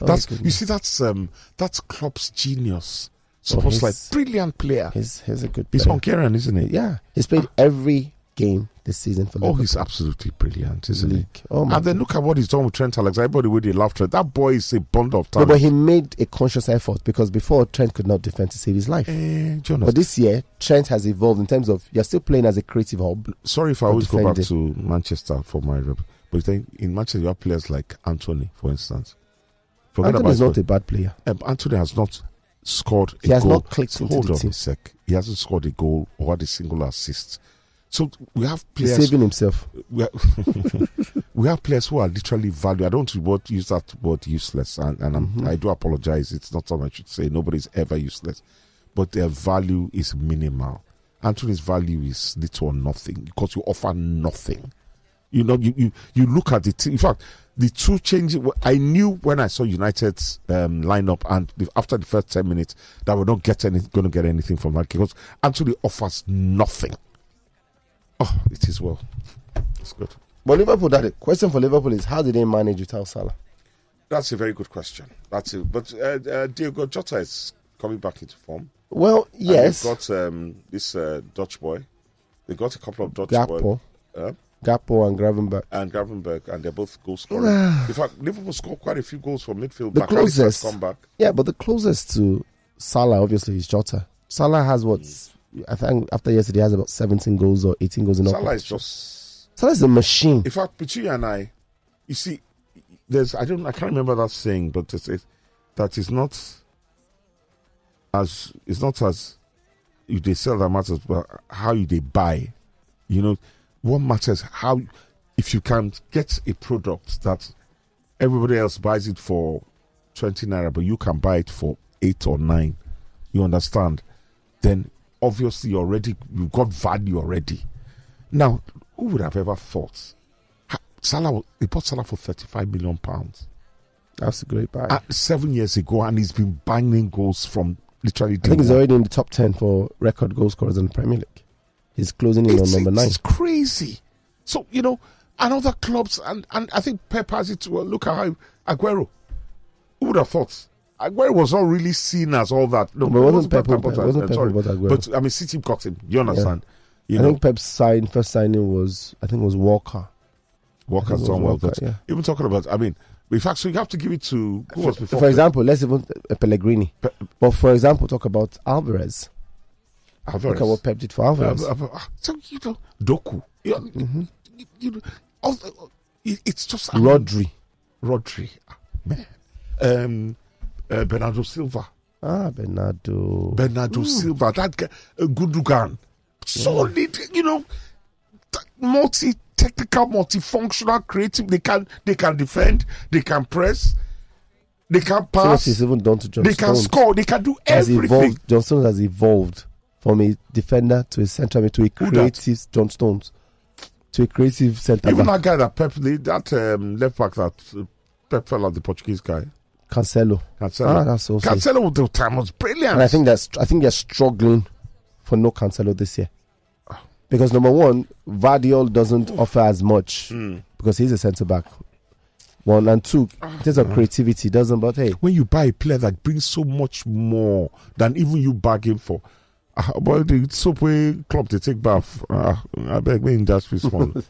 F: Oh,
G: That's you see that's um that's Klopp's genius.
F: Oh,
G: Szoboszlai,
F: he's-
G: brilliant player.
F: he's, he's a good Player. He's.
G: Hungarian, isn't he?
F: Yeah, he's played every game this season for
G: Oh, he's absolutely brilliant, isn't
F: League. Oh, my
G: he? And then look at what he's done with Trent Alexander. Everybody with the love Trent. That boy is a bundle of
F: No,
G: talent.
F: but he made a conscious effort because before Trent could not defend to save his life.
G: Eh,
F: But this year, Trent has evolved in terms of you're still playing as a creative hub.
G: sorry if I always go back
F: defending.
G: to Manchester for my rep. But then in Manchester, you have players like Antony, for instance. Forget
F: Antony is not a bad player.
G: um, Antony has not scored a
F: He has
G: goal.
F: not clicked into
G: Hold on
F: team.
G: a sec. He hasn't scored a goal or had a single assist. So we have
F: He's
G: players.
F: saving himself.
G: We have, we have players who are literally value. I don't word, use that word useless, and, and I'm,
F: Mm-hmm.
G: I do apologize. It's not something I should say. Nobody's ever useless, but their value is minimal. Antony's value is little or nothing because you offer nothing. You know, you you, you look at the team. In fact, the two changes. I knew when I saw United's um, lineup, and the, after the first ten minutes, that we're not get any, going to get anything from that because Antony offers nothing. Oh, it is well. It's good.
F: But Liverpool, that the question for Liverpool is how did they manage without Salah?
G: That's a very good question. That's it. But uh, uh, Diogo Jota is coming back into form.
F: Well, yes,
G: they've got um, this uh, Dutch boy. They got a couple of Dutch
F: Gakpo,
G: boys. Uh,
F: Gakpo and Gravenberg.
G: and Gravenberg, and they're both goal scorers. In fact, Liverpool scored quite a few goals from midfield.
F: The
G: has
F: closest.
G: come back.
F: Yeah, but the closest to Salah obviously is Jota. Salah has what? I think after yesterday he has about 17 goals or 18 goals in all
G: Salah is
F: just.
G: just.
F: Salah's a machine.
G: In fact, between you and I, you see, there's I don't I can't remember that saying, but it's, it, that is not as it's not as you they sell that matters, but how you they buy. You know, what matters how if you can get a product that everybody else buys it for twenty naira, but you can buy it for eight or nine. You understand? Then obviously already you've got value already. Now, who would have ever thought? Salah, they bought Salah for 35 million pounds
F: That's a great buy.
G: uh, seven years ago, and he's been banging goals from literally.
F: I think he's already in the top 10 for record goal scorers in the Premier League. He's closing in on
G: It's,
F: number nine.
G: it's crazy. So you know, and other clubs, and and I think Pep has it. Well, look at how Aguero. Who would have thought? Aguero was not really seen as all that. No,
F: But
G: it
F: wasn't Pep
G: bought that,
F: wasn't
G: I'm
F: Pep
G: sorry.
F: Aguero?
G: But I mean, City got him. You understand? You
F: I
G: know,
F: think Pep's sign, first signing was, I think it was Walker.
G: Walker's done well.
F: Walker,
G: But
F: yeah.
G: even talking about, I mean, in fact, so you have to give it to who was before.
F: For example, let's even uh, Pellegrini.
G: Pe-
F: But for example, talk about Alvarez.
G: Alvarez.
F: Look at what Pep did for Alvarez.
G: Uh, uh, uh, so you know, Doku. You know,
F: Mm-hmm.
G: you, you know, all it's just
F: Rodri.
G: Rodri, ah, man, um, uh, Bernardo Silva,
F: Ah, Bernardo.
G: Bernardo Silva, that guy, uh, Gundogan, solid. You know, multi technical, multifunctional, creative. They can they can defend, they can press, they can
F: So
G: pass,
F: he's even done to John
G: they can score, they can do
F: Has
G: everything.
F: evolved. John Stones has evolved from a defender to a central to a creative John Stones to a creative centre
G: Even
F: back.
G: that guy that Pep, that um, left back that uh, Pep fell out, the Portuguese guy,
F: Cancelo.
G: Cancelo.
F: Ah, that's also.
G: Cancelo with the time was brilliant.
F: And I think that's I think they're struggling for no Cancelo this year. Because number one, Gvardiol doesn't offer as much because he's a centre back. One and two, in terms of creativity, doesn't. But hey,
G: when you buy a player that brings so much more than even you bargain for, Ah, boy, the subway club they take bath. Uh, I beg me in that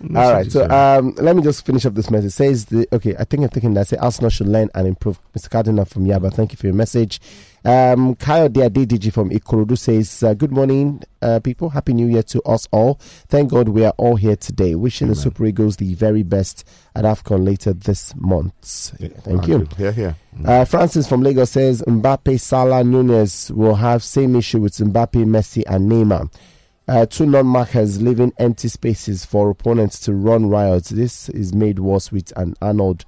F: All right, so um, let me just finish up this message. It says the okay, I think I'm thinking that say Arsenal should learn and improve. Mr. Cardinal from Yaba, thank you for your message. Um, Kyle DG from Ikorodu says, uh, Good morning, uh, people. Happy New Year to us all. Thank God we are all here today. Wishing Amen. the Super Eagles the very best at AFCON later this month. Yeah, Thank you.
G: Yeah, yeah.
F: Mm. Uh, Francis from Lagos says, Mbappe, Salah, Nunez will have same issue with Mbappe, Messi, and Neymar. Uh, two non-markers leaving empty spaces for opponents to run riots. This is made worse with an Arnold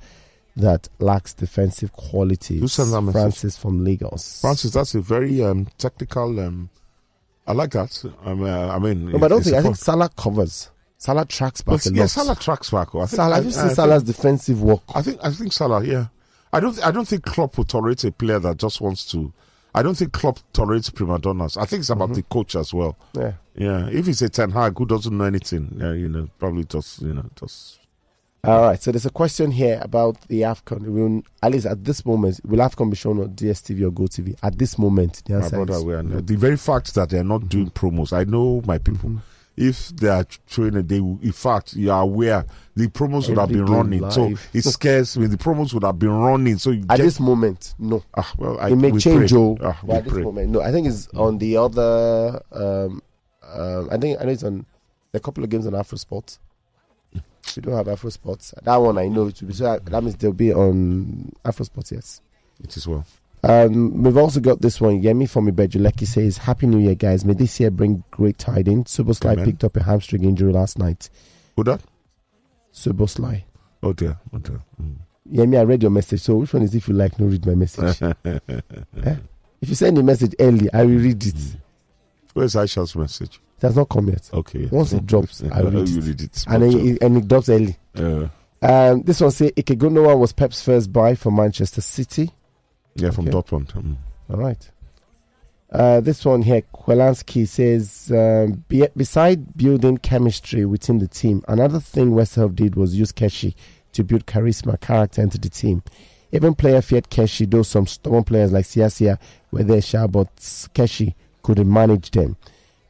F: that lacks defensive quality.
G: Who sent that message?
F: Francis from Lagos.
G: Francis, that's a very um, technical. Um, I like that. Um, uh, I mean,
F: no, but I don't think. I think Salah covers. Salah tracks back
G: but,
F: a
G: yeah,
F: lot.
G: Salah tracks back. I think,
F: Salah, have you seen Salah's think, defensive work?
G: I think. I think Salah. Yeah, I don't. I don't think Klopp will tolerate a player that just wants to. I don't think Klopp tolerates prima donnas. I think it's about mm-hmm. the coach as well.
F: Yeah,
G: yeah. If he's a Ten Hag who doesn't know anything, yeah, you know, probably just you know just
F: all right, so there's a question here about the AFCON. Will, at least at this moment, will AFCON be shown on DSTV or GoTV? At this moment, the answer
G: My brother, is the very fact that they're not doing promos. I know my people. Mm-hmm. If they are showing it, they in fact you are aware the promos would have been running. Live. So it scares me. The promos would have been running. So
F: at this moment, no.
G: Ah, well, I,
F: it may change, Joe.
G: Ah,
F: but at this moment, no. I think it's on the other. Um, um, I think I know it's on a couple of games on Afro Sports. We don't have Afro Sports. That one I know it will be. So that means they'll be on Afro Sports. Yes,
G: it is well.
F: Um, we've also got this one. Yemi from Ibeju-Lekki says, "Happy New Year, guys! May this year bring great tidings." Szoboszlai picked up a hamstring injury last night.
G: Who that?
F: Szoboszlai.
G: Oh dear. Oh dear. Mm.
F: Yemi, I read your message. So which one is if you like? No, read my message. eh? If you send a message early, I will read it.
G: Where's Aisha's message?
F: It has not come yet.
G: Okay.
F: Once it drops, I read, it.
G: read it.
F: And, it, and it drops early.
G: Uh,
F: um, this one say Ikegonoa was Pep's first buy for Manchester City.
G: Yeah, from okay. Dortmund. Mm.
F: All right. Uh, this one here, Kwelansky says, um, be, beside building chemistry within the team, another thing Westerhof did was use Keshi to build charisma, character into the team. Even player feared Keshi, though some stubborn players like Siasia were there, sure, but Keshi couldn't manage them.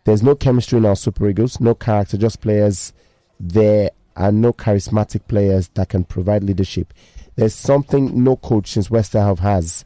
F: There's no chemistry in our Super Eagles, no character, just players there are no charismatic players that can provide leadership. There's something no coach since Westerhof has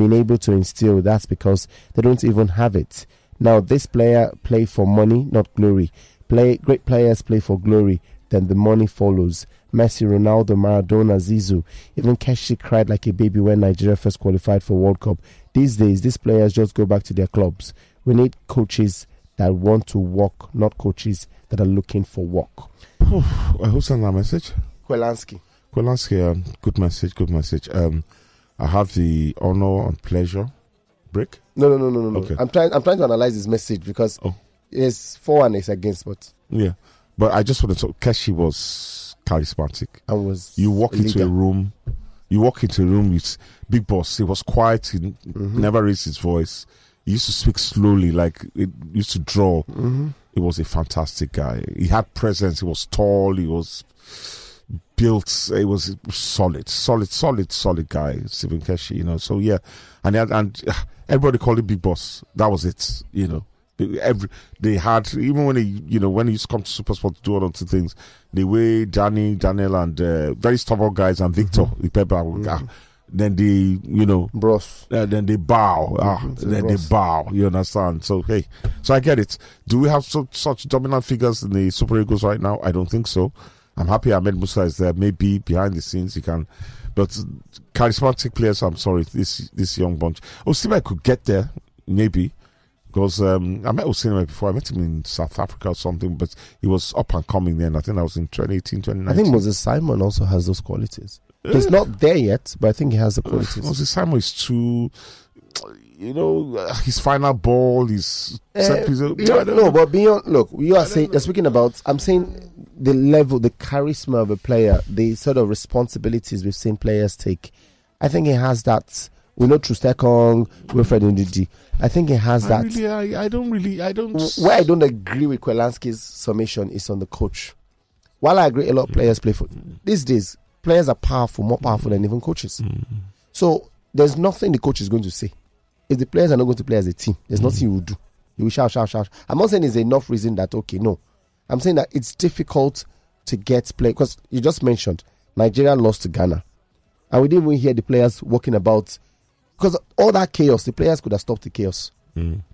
F: been able to instill. That's because they don't even have it. Now, this player play for money, not glory. Play great players play for glory, then the money follows. Messi, Ronaldo, Maradona, Zizou, even Keshi cried like a baby when Nigeria first qualified for World Cup. These days, these players just go back to their clubs. We need coaches that want to work, not coaches that are looking for work.
G: Who sent that message?
F: Kwelansky.
G: Kwelansky, um, good message, good message. Um, I have the honor and pleasure. Break?
F: No, no, no, no, no. Okay. I'm trying. I'm trying to analyze his message because oh. it's for and it's against, but
G: yeah. But I just want to talk. Keshi was charismatic.
F: I was.
G: You walk into a room. You walk into a room with big boss. He was quiet. He mm-hmm. never raised his voice. He used to speak slowly, like it used to draw.
F: Mm-hmm.
G: He was a fantastic guy. He had presence. He was tall. He was built. It was solid, solid, solid, solid guy. Stephen Keshi, you know. So yeah, and had, and everybody called him Big Boss. That was it, you know. Every they had even when he you know when he used to come to Supersport to do all of the things, the way Danny, Daniel, and uh, very stubborn guys and Victor, mm-hmm. mm-hmm then they, you know,
F: bros.
G: Uh, then they bow. Ah, then they bow. You understand? So hey, so I get it. Do we have so, such dominant figures in the Super Eagles right now? I don't think so. I'm happy Ahmed Musa is there. Maybe behind the scenes he can, but charismatic players. I'm sorry, this this young bunch. I could get there, maybe. Because um, I met Osimhen before. I met him in South Africa or something, but he was up and coming then. I think that was in 2018, 2019. I
F: think Moses Simon also has those qualities. He's not there yet, but I think he has the qualities.
G: Moses Simon is too, you know, uh, his final ball, his uh, set piece.
F: no, but beyond, look, you are saying, you're speaking about, I'm saying the level, the charisma of a player, the sort of responsibilities we've seen players take. I think he has that. We know Troost-Ekong, Wilfred Ndidi. I think he has that.
G: Really, I, I don't really, I don't.
F: Where I don't agree with Kwelansky's summation is on the coach. While I agree, a lot of players play for these days players are powerful, more powerful than even coaches.
G: Mm.
F: So there's nothing the coach is going to say. If the players are not going to play as a team, there's mm. nothing you will do. You will shout, shout, shout. I'm not saying it's enough reason that okay, no. I'm saying that it's difficult to get play because you just mentioned Nigeria lost to Ghana, and we didn't even hear the players walking about because all that chaos. The players could have stopped the chaos.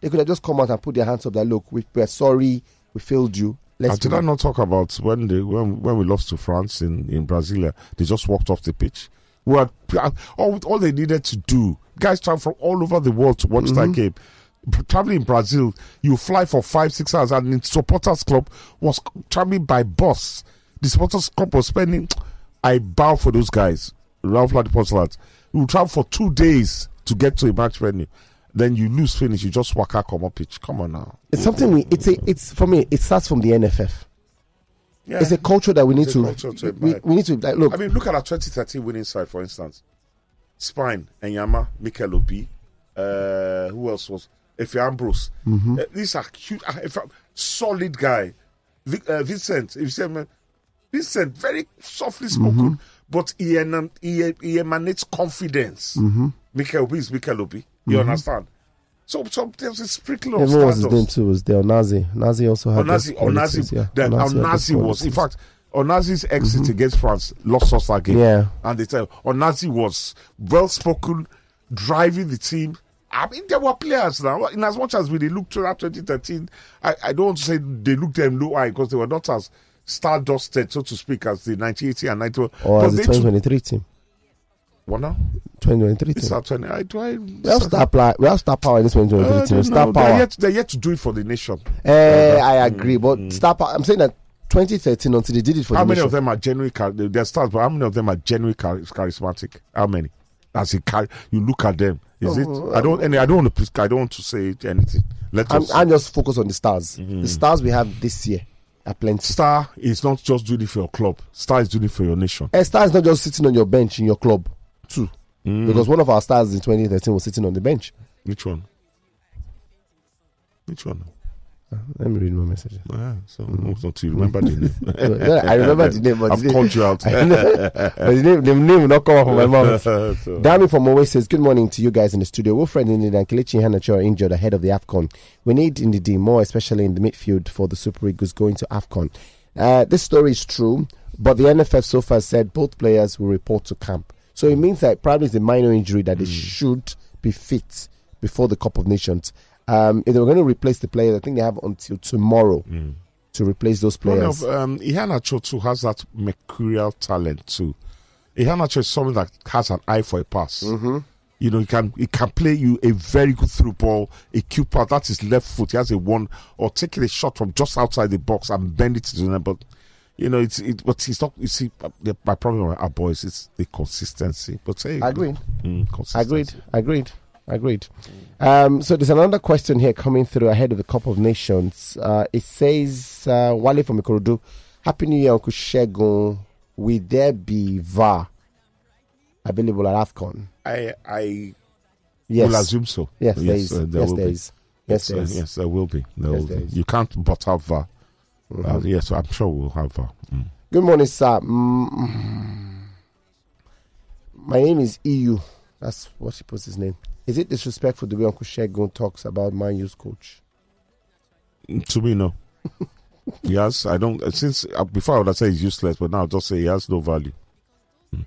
F: They could have just come out and put their hands up. That look, we, we're sorry, we failed you. Let's
G: And did I not talk about when they when when we lost to France in in Brasilia? They just walked off the pitch. We had, uh, all all they needed to do. Guys travel from all over the world to watch that mm-hmm. game. Traveling in Brazil, you fly for five six hours, and the supporters club was traveling by bus. The supporters club was spending. I bow for those guys. Ralph Ladiposlats. You travel for two days to get to a match venue. Then you lose finish. You just walk out, come up pitch. Come on now.
F: It's something we. It's a. It's for me. It starts from the NFF.
G: Yeah.
F: It's a culture that we need to.
G: to
F: we, we need to like look.
G: I mean, look at our 2013 winning side, for instance. Spine, Enyeama, Mikel Obi. Uh, who else was? Efe Ambrose.
F: Mm-hmm.
G: Uh, these are huge, uh, solid guy. Vic, uh, Vincent, if you say, man, Vincent, very softly spoken,
F: Mm-hmm.
G: but he, he, he emanates confidence.
F: Mm-hmm.
G: Mikel Obi is Mikel Obi. You understand? So, so there's a sprinkle of
F: Everyone was his name too. Was there Nazi? Nazi also had
G: Onazi, Onazi,
F: yeah.
G: then
F: Onazi
G: was, in fact, Onazi's exit mm-hmm. against France lost us that game.
F: Yeah.
G: And they said Onazi was well spoken, driving the team. I mean, there were players now. In as much as we they looked to that 2013, I, I don't want to say they looked them low eye because they were not as star dusted, so to speak, as the 1980 and 91.
F: or
G: But
F: as the
G: they took-
F: 2023 team.
G: What now?
F: 2023
G: It's
F: team.
G: our 20. I, do I,
F: We have star power. We have star power in this 2023
G: Uh, I
F: team. Star
G: know. They're
F: power.
G: yet, they're yet to do it for the nation.
F: Eh, I agree, but star power. I'm saying that 2013 until they did it for
G: How
F: the
G: many
F: nation.
G: of them are genuinely char- they're stars, but how many of them are genuinely char- charismatic? How many? As a char- you look at them, is it? I don't. Any, I don't want to. I don't want to say anything. Let
F: I'm,
G: us.
F: I'm just focused on the stars.
G: Mm-hmm.
F: The stars we have this year are plenty.
G: Star is not just doing it for your club. Star is doing it for your nation.
F: A star is not just sitting on your bench in your club, too.
G: Mm.
F: Because one of our stars in 2013 was sitting on the bench.
G: Which one? Which one?
F: Let me read my message.
G: Ah, so don't you remember the name?
F: I remember the name, but
G: I've called you out.
F: But the name, the name will not come out from my mouth.
G: So-
F: Dami from Mowe says, Good morning to you guys in the studio. Wilfred Ndidi and Kelechi Iheanacho are injured ahead of the AFCON. We need Ndidi more, especially in the midfield for the Super Eagles going to AFCON. Uh, this story is true, but the NFF so far said both players will report to camp. So it means that probably it's a minor injury that they should be fit before the Cup of Nations. Um, if they were going to replace the players, I think they have until tomorrow to replace those players.
G: of um, Iheanacho too has that mercurial talent too. Iheanacho is someone that has an eye for a pass.
F: Mm-hmm.
G: You know, he can he can play you a very good through ball, a cue pass. That's his left foot. He has a one or taking a shot from just outside the box and bend it to the net. But you know, it's it. But he's not. You see, uh, the, my problem with our boys is the consistency. But hey,
F: Agreed.
G: Mm.
F: Agreed. Agreed. Agreed. Um, so there's another question here coming through ahead of the Cup of Nations. Uh, it says, uh, Wale from Ikorodu, Happy New Year, Uncle Shegun. Will there be VAR available at AFCON?
G: I I
F: Yes.
G: will assume so.
F: Yes, there is.
G: uh,
F: yes,
G: will
F: there is. Yes, there
G: uh,
F: is.
G: yes, there will be. There
F: Yes,
G: will
F: there
G: be. You can't but have VAR. Uh, yes, I'm sure we'll have VAR. Mm.
F: Good morning, sir. Mm, my name is EU. That's what she puts his name. Is it disrespectful the way Uncle Shegun talks about my youth coach?
G: To me, no. yes, I don't. uh, Since uh, before I would have said he's useless, but now I'll just say he has no value. Mm.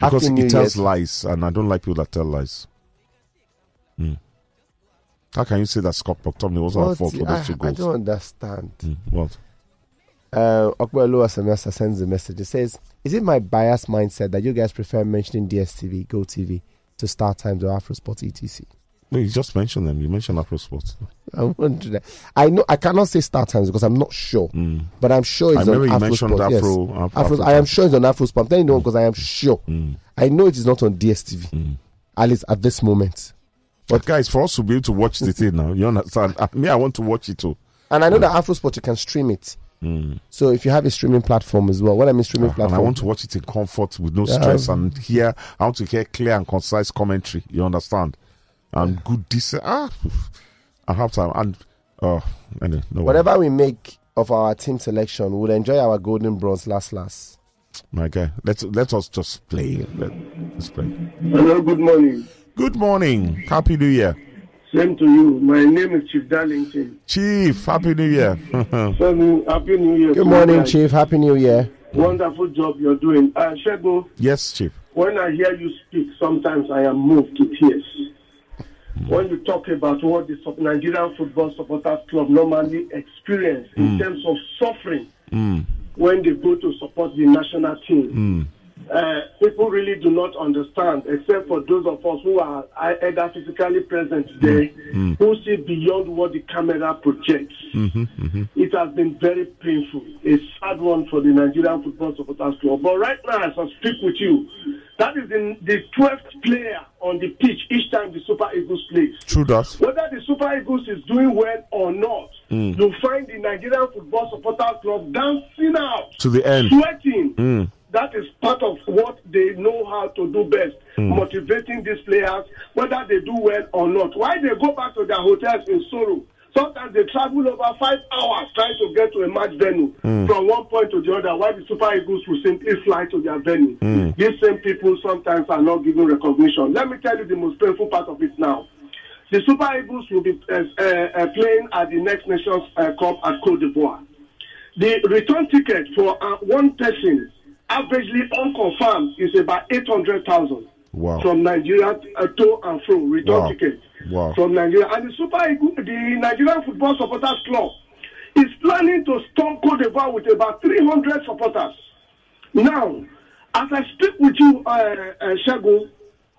G: Because
F: Happy
G: he
F: New
G: tells lies, and I don't like people that tell lies. Mm. How can you say that Scott McTominay wasn't at fault for
F: I,
G: those two
F: I don't understand.
G: Mm. What?
F: Uh, Okbelo Asamasa sends a message. It says, Is it my biased mindset that you guys prefer mentioning DSTV, GoTV to Star Times or Afrosport etc?
G: No, you just mentioned them. You mentioned Afro Sports.
F: I wonder that. I know I cannot say Star Times because I'm not sure,
G: Mm.
F: but I'm sure
G: I
F: it's on
G: you
F: Afro
G: mentioned
F: Sport, yes.
G: Afro. Afro,
F: Afro,
G: Afro
F: I am sure it's on Afrosport. I'm telling you because I am sure.
G: Mm.
F: I know it is not on DSTV,
G: Mm.
F: at least at this moment.
G: But guys, for us to be able to watch the thing now, you understand? Uh, me, I want to watch it too.
F: And I know that Afrosport you can stream it.
G: Mm.
F: So if you have a streaming platform as well, what I mean streaming
G: Uh, and
F: platform,
G: I want to watch it in comfort with no
F: Yeah.
G: stress and hear. I want to hear clear and concise commentary. You understand? And good decent. Ah, I have time. And oh, anyway, no.
F: whatever we make of our team selection, we'll enjoy our golden bronze last last.
G: my guy. Let's let us just play. Let, let's play.
B: Hello, good morning.
G: Good morning. Happy New Year.
B: Same to you. My name is Chief Darlington.
G: Chief, Happy New Year.
B: Seven, Happy New Year.
F: Good morning,
B: you guys.
F: Chief. Happy New Year.
B: Wonderful job you're doing. Uh, Shego,
G: yes, Chief.
B: when I hear you speak, sometimes I am moved to tears. When you talk about what the Nigerian Football Supporters Club normally experience in mm. terms of suffering mm. when they go to support the national team, mm. Uh, people really do not understand, except for those of us who are either physically present there, mm-hmm. who see beyond what the camera projects. Mm-hmm, mm-hmm. It has been very painful, a sad one for the Nigerian Football Supporters Club. But right now, as I speak with you, that is in the 12th player on the pitch each time the Super Eagles plays.
G: True that.
B: Whether the Super Eagles is doing well or not, mm. you'll find the Nigerian Football Supporters Club dancing out,
G: To the end.
B: sweating. Mm. That is part of what they know how to do best, motivating these players, whether they do well or not. Why they go back to their hotels in sorrow? Sometimes they travel over five hours trying to get to a match venue from one point to the other, Why the Super Eagles will simply fly to their venue. These same people sometimes are not given recognition. Let me tell you the most painful part of it now. The Super Eagles will be uh, uh, uh, playing at the Next Nations uh, Cup at Cote d'Ivoire. The return ticket for uh, one person, averagely unconfirmed, is about 800,000
G: Wow.
B: from Nigeria uh, to and fro, return
G: Wow.
B: ticket
G: Wow.
B: from Nigeria. And the Super Eagles, the Nigerian Football Supporters Club is planning to storm Cote d'Ivoire with about 300 supporters. Now, as I speak with you, uh, uh, Shagun,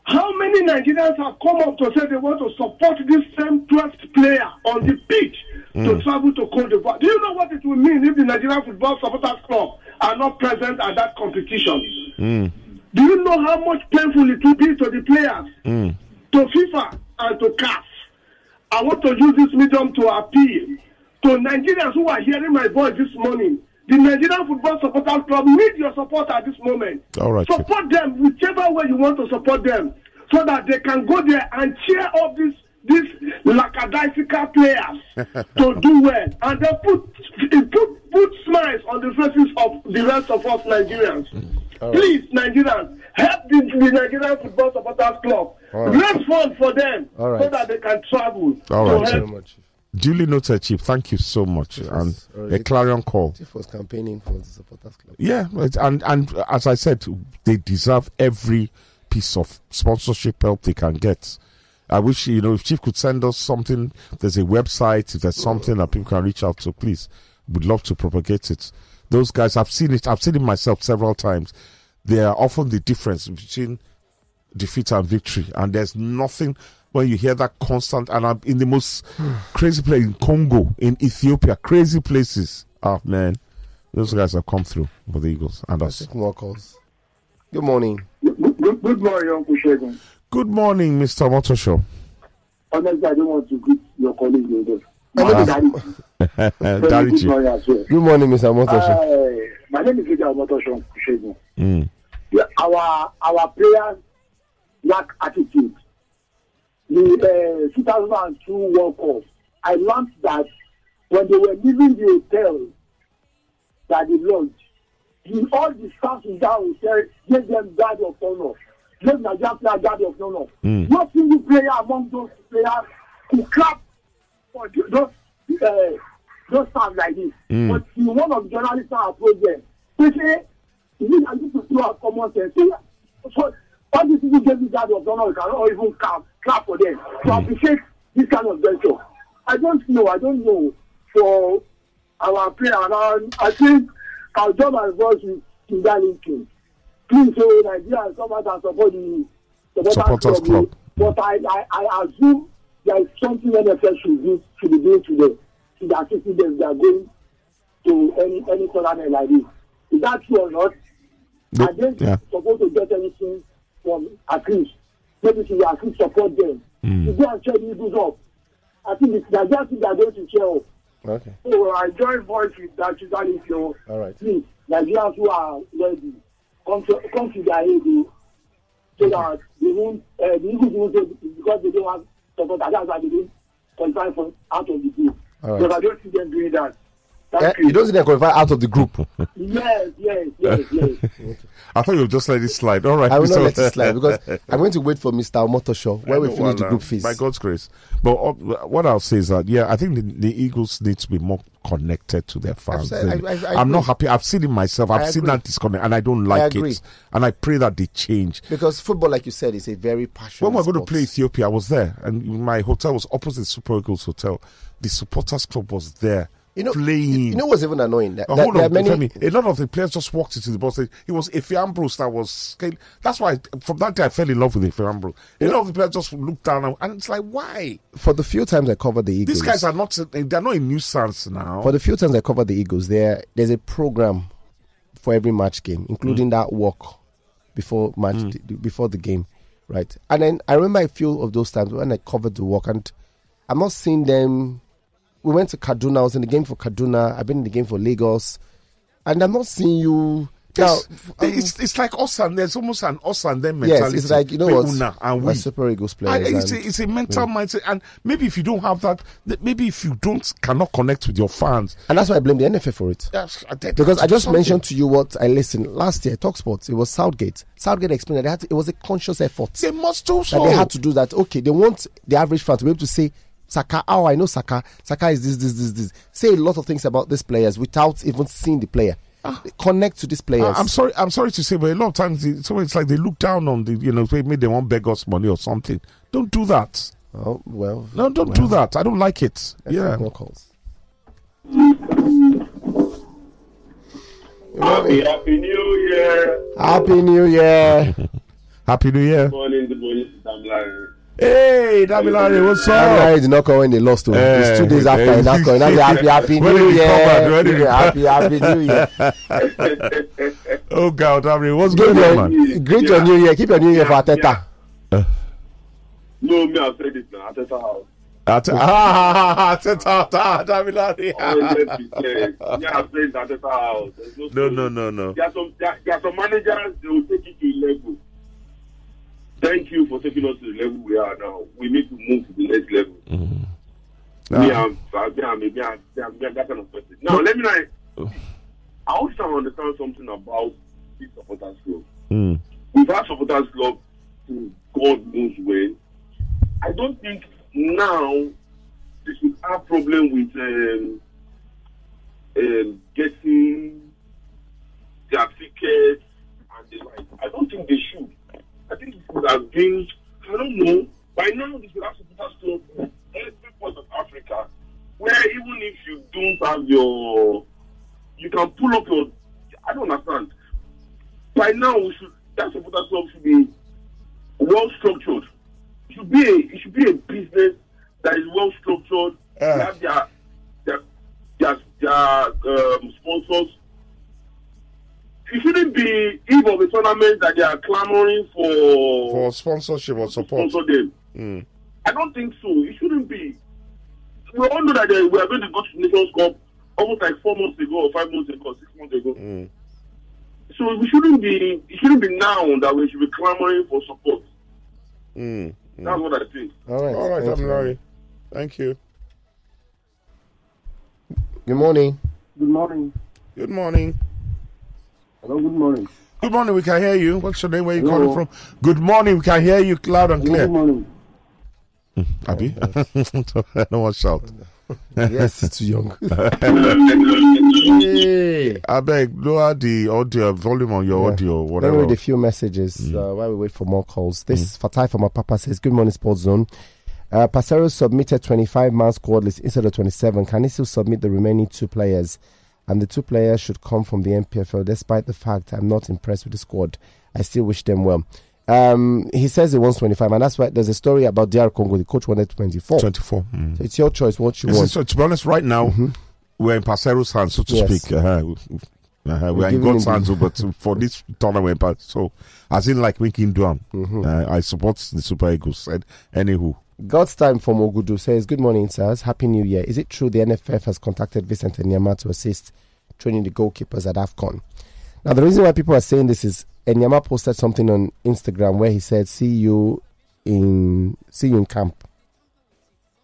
B: how many Nigerians have come up to say they want to support this same 12th player on the pitch to travel to Cote d'Ivoire? Do you know what it will mean if the Nigerian Football Supporters Club are not present at that competition? Hmm. Do you know how much painful it will be to the players, hmm. to FIFA, and to CAF? I want to use this medium to appeal to Nigerians who are hearing my voice this morning. The Nigerian Football Supporters Club need your support at this moment.
G: All right.
B: Support them whichever way you want to support them, so that they can go there and cheer up these these lackadaisical players to do well, and they put put put smiles on the faces of the rest of us Nigerians. Hmm. Please, Nigerians, help the, the Nigerian Football Supporters Club.
F: All right.
B: Raise funds for them
F: All right.
B: so that they can travel.
G: All
B: to
G: right,
B: help
F: much, Chief.
G: Duly noted, Chief. Thank you so much. And a clarion call.
F: Chief was campaigning for the supporters club.
G: Yeah, and and as I said, they deserve every piece of sponsorship help they can get. I wish you know if Chief could send us something. There's a website. If there's something that people can reach out to, please, We'd love to propagate it. Those guys, I've seen it. I've seen it myself several times. They are often the difference between defeat and victory, and there's nothing when you hear that constant. And I'm in the most crazy place in Congo, in Ethiopia, crazy places. Ah man, those guys have come through for the Eagles and us.
F: Take more calls. Good morning.
B: Good, good, good morning, Uncle Shegun.
G: Good morning, Mr. Motosho.
B: Honestly, I don't want to greet your colleague. Yodo.
F: Hello,
B: My name is- Very good
G: Dariji.
B: morning as well.
F: Good morning, Mr. Motosho.
B: Uh, my name is Peter Motosho Shegun.
G: Mm.
B: Yeah, our our players lack attitude. The uh, 2002 World Cup, I learned that when they were leaving the hotel that they lodged, the, all the staff in that hotel gave them guard of honor. Gave Nigerian player guard of honor.
G: Mm.
B: No single player among those players who clap for th- those uh, those staff like this.
G: Mm.
B: But the one of the journalists now approached them. They say, "Is it as if to throw out common sense?" So all these people gave me guard of honor. You cannot even clap clap for them to appreciate this kind of gesture. I don't know. I don't know for our player. And I, I think I'll join my voice with Kinder Lincoln. Please, so Nigeria come out and support the supporters,
G: Supporters club.
B: But I, I, I assume there is something NFS should do should be doing today to the assisting them. They are going to any any tournament like this. Is that true or not?
G: No,
B: Are they
G: yeah.
B: supposed to get anything from at least? Maybe to at least support them.
G: Mm.
B: To go and cheer the Eagles up. I think it's Nigeria thing they are going to cheer up.
F: Okay.
B: So I join voice with that that is your
F: All right.
B: please Nigerians who are ready come to come to their aid o, so that they won't uh, the Eagles won't say because they don't have support that's why they didn't qualify for out of the group
F: All right.
B: because I don't see them doing that
H: Thank
F: Eh,
H: you.
F: you don't see them qualify out of the group.
H: Yes, yes, yes, yes.
G: I thought you would just let it slide. All right.
F: I will not let it slide because I'm going to wait for Mr. Omotosho when we
G: I know,
F: finish the group phase.
G: By God's grace. But uh, what I'll say is that, yeah, I think the, the Eagles need to be more connected to their fans.
F: said- I- I- I
G: am not happy. I've seen it myself. I've
F: I
G: seen
F: agree.
G: that disconnect, and I don't like
F: agree.
G: it. And I pray that they change.
F: Because football, like you said, is a very passionate
G: When we we're going to play Ethiopia, I was there, and my hotel was opposite Super Eagles Hotel. The supporters club was there.
F: You know,
G: playing.
F: you, know what's even annoying? That, that there
G: on,
F: many.
G: Femi. A lot of the players just walked into the bus. It was Efe Ambrose that was. That's why, from that day, I fell in love with Efe Ambrose. A lot of the players just looked down, and, it's like, why?
F: For the few times I covered the Eagles,
G: These guys are not. They're not a nuisance now.
F: for the few times I covered the Eagles, there there's a program for every match game, including
G: Mm.
F: that walk before match before the game, right? And then I remember a few of those times when I covered the walk, and I'm not seeing them. We went to Kaduna. I was in the game for Kaduna. I've been in the game for Lagos, and I'm not seeing you. Now,
G: Yes, um, it's, it's like us and there's almost an us and them mentality.
F: yes, it's like you know what?
G: una and we.
F: Super Eagles
G: I-
F: players.
G: it's,
F: and-
G: a, it's a mental mindset, and maybe if you don't have that, maybe if you don't cannot connect with your fans,
F: and that's why I blame the NFF for it.
G: yes, I- they-
F: Because I just
G: something.
F: mentioned to you what I listened last year, Talk Sports. It was Southgate. Southgate explained that they had to, it was a conscious effort
G: they must do so.
F: that they had to do that. Okay, they want the average fan to be able to say, Saka, oh, I know Saka. Saka is this, this, this, this. Say a lot of things about these players without even seeing the player. Ah. Connect to these players.
G: I- I'm sorry. I'm sorry to say, but a lot of times, they- so it's like they look down on the, you know, maybe they want beg us money or something. Don't do that.
F: oh, well.
G: No, don't do that. I don't like it. Yeah.
F: No calls.
H: happy, happy New Year.
F: Happy New Year.
G: Happy New Year.
H: Morning, good morning, Sam Larry.
G: Hey, Damilare, what's
F: That
G: up?
F: guy did not come when they lost to him.
G: Eh,
F: It's two days after
G: eh,
F: he now come. Now say happy, happy
G: When
F: New
G: did he come back? When did he
F: Year.
G: come
F: Happy, happy New Year.
G: Oh God, Damilare, what's
F: Greet
G: going on, man?
F: your, greet your New Year. Keep your New Year for Ateta.
H: No, me, I'll say this now. Ateta House.
G: At- ah, Teta, ah, Damilare.
H: Always let me say, yeah, I'm saying Ateta House.
G: No, no, no, no.
H: There are some, there, there are some managers, they will take it to level. Thank you for taking us to the level we are now. We need to move to the next level. Me,
G: Ah.
H: I'm, I'm, I'm, I'm, I'm, I'm, I'm that kind of person. Now, let me know. I also to understand something about this supporters club.
G: Mm.
H: We've had supporters club to God knows when. I don't think now they should have problem with um, um, getting their tickets and the like. I don't think they should. I think it could have been, I don't know, by now they should have supporters club every part of Africa where even if you don't have your, you can pull up your, I don't understand. By now we should, that supporters club should be well structured. It should be a, it should be a business that is well structured. They have their their their, their um, sponsors. It shouldn't be eve of a tournament that they are clamoring for,
G: For sponsorship or support.
H: sponsor them.
G: Mm.
H: I don't think so. It shouldn't be. We all know that they, we are going to go to Nations Cup almost like four months ago or five months ago, or six months ago.
G: Mm.
H: So we shouldn't be. It shouldn't be now that we should be clamoring for support.
G: Mm.
H: That's what I think.
F: All right.
G: All right,
F: thank you.
G: Damilare. Thank you.
F: Good morning.
H: Good morning.
G: Good morning.
H: Hello. Good morning.
G: Good morning. We can hear you. What's your name? Where you
H: Hello.
G: calling from? Good morning. We can hear you loud and clear.
H: Good morning.
G: Abby, I don't want to shout.
F: yes, it's too young.
G: I beg, lower the audio volume on your
F: Yeah.
G: audio,
F: Let me
G: whatever.
F: read a few messages uh, while we wait for more calls. This Fatai from my papa says, Good morning, Sports Zone. Uh, Peseiro submitted 25 man squad list instead of 27. Can he still submit the remaining two players? And the two players should come from the NPFL, despite the fact I'm not impressed with the squad. I still wish them well. Um, he says he wants 25, and that's why there's a story about DR Congo. The coach wanted 24.
G: 24. Mm.
F: So it's your choice what you
G: Yes,
F: want.
G: so to be honest, right now, we're in Peseiro's hands, so to
F: Yes.
G: speak. Uh-huh. Uh-huh. We're in God's hands, but for this tournament, so as in like making Duam,
F: Mm-hmm.
G: uh, I support the Super Eagles. And anywho,
F: God's time from Ogudu says, Good morning, sirs. Happy New Year. Is it true the NFF has contacted Vincent Enyeama to assist training the goalkeepers at AFCON? Now, the reason why people are saying this is Enyeama posted something on Instagram where he said, See you in see you in camp.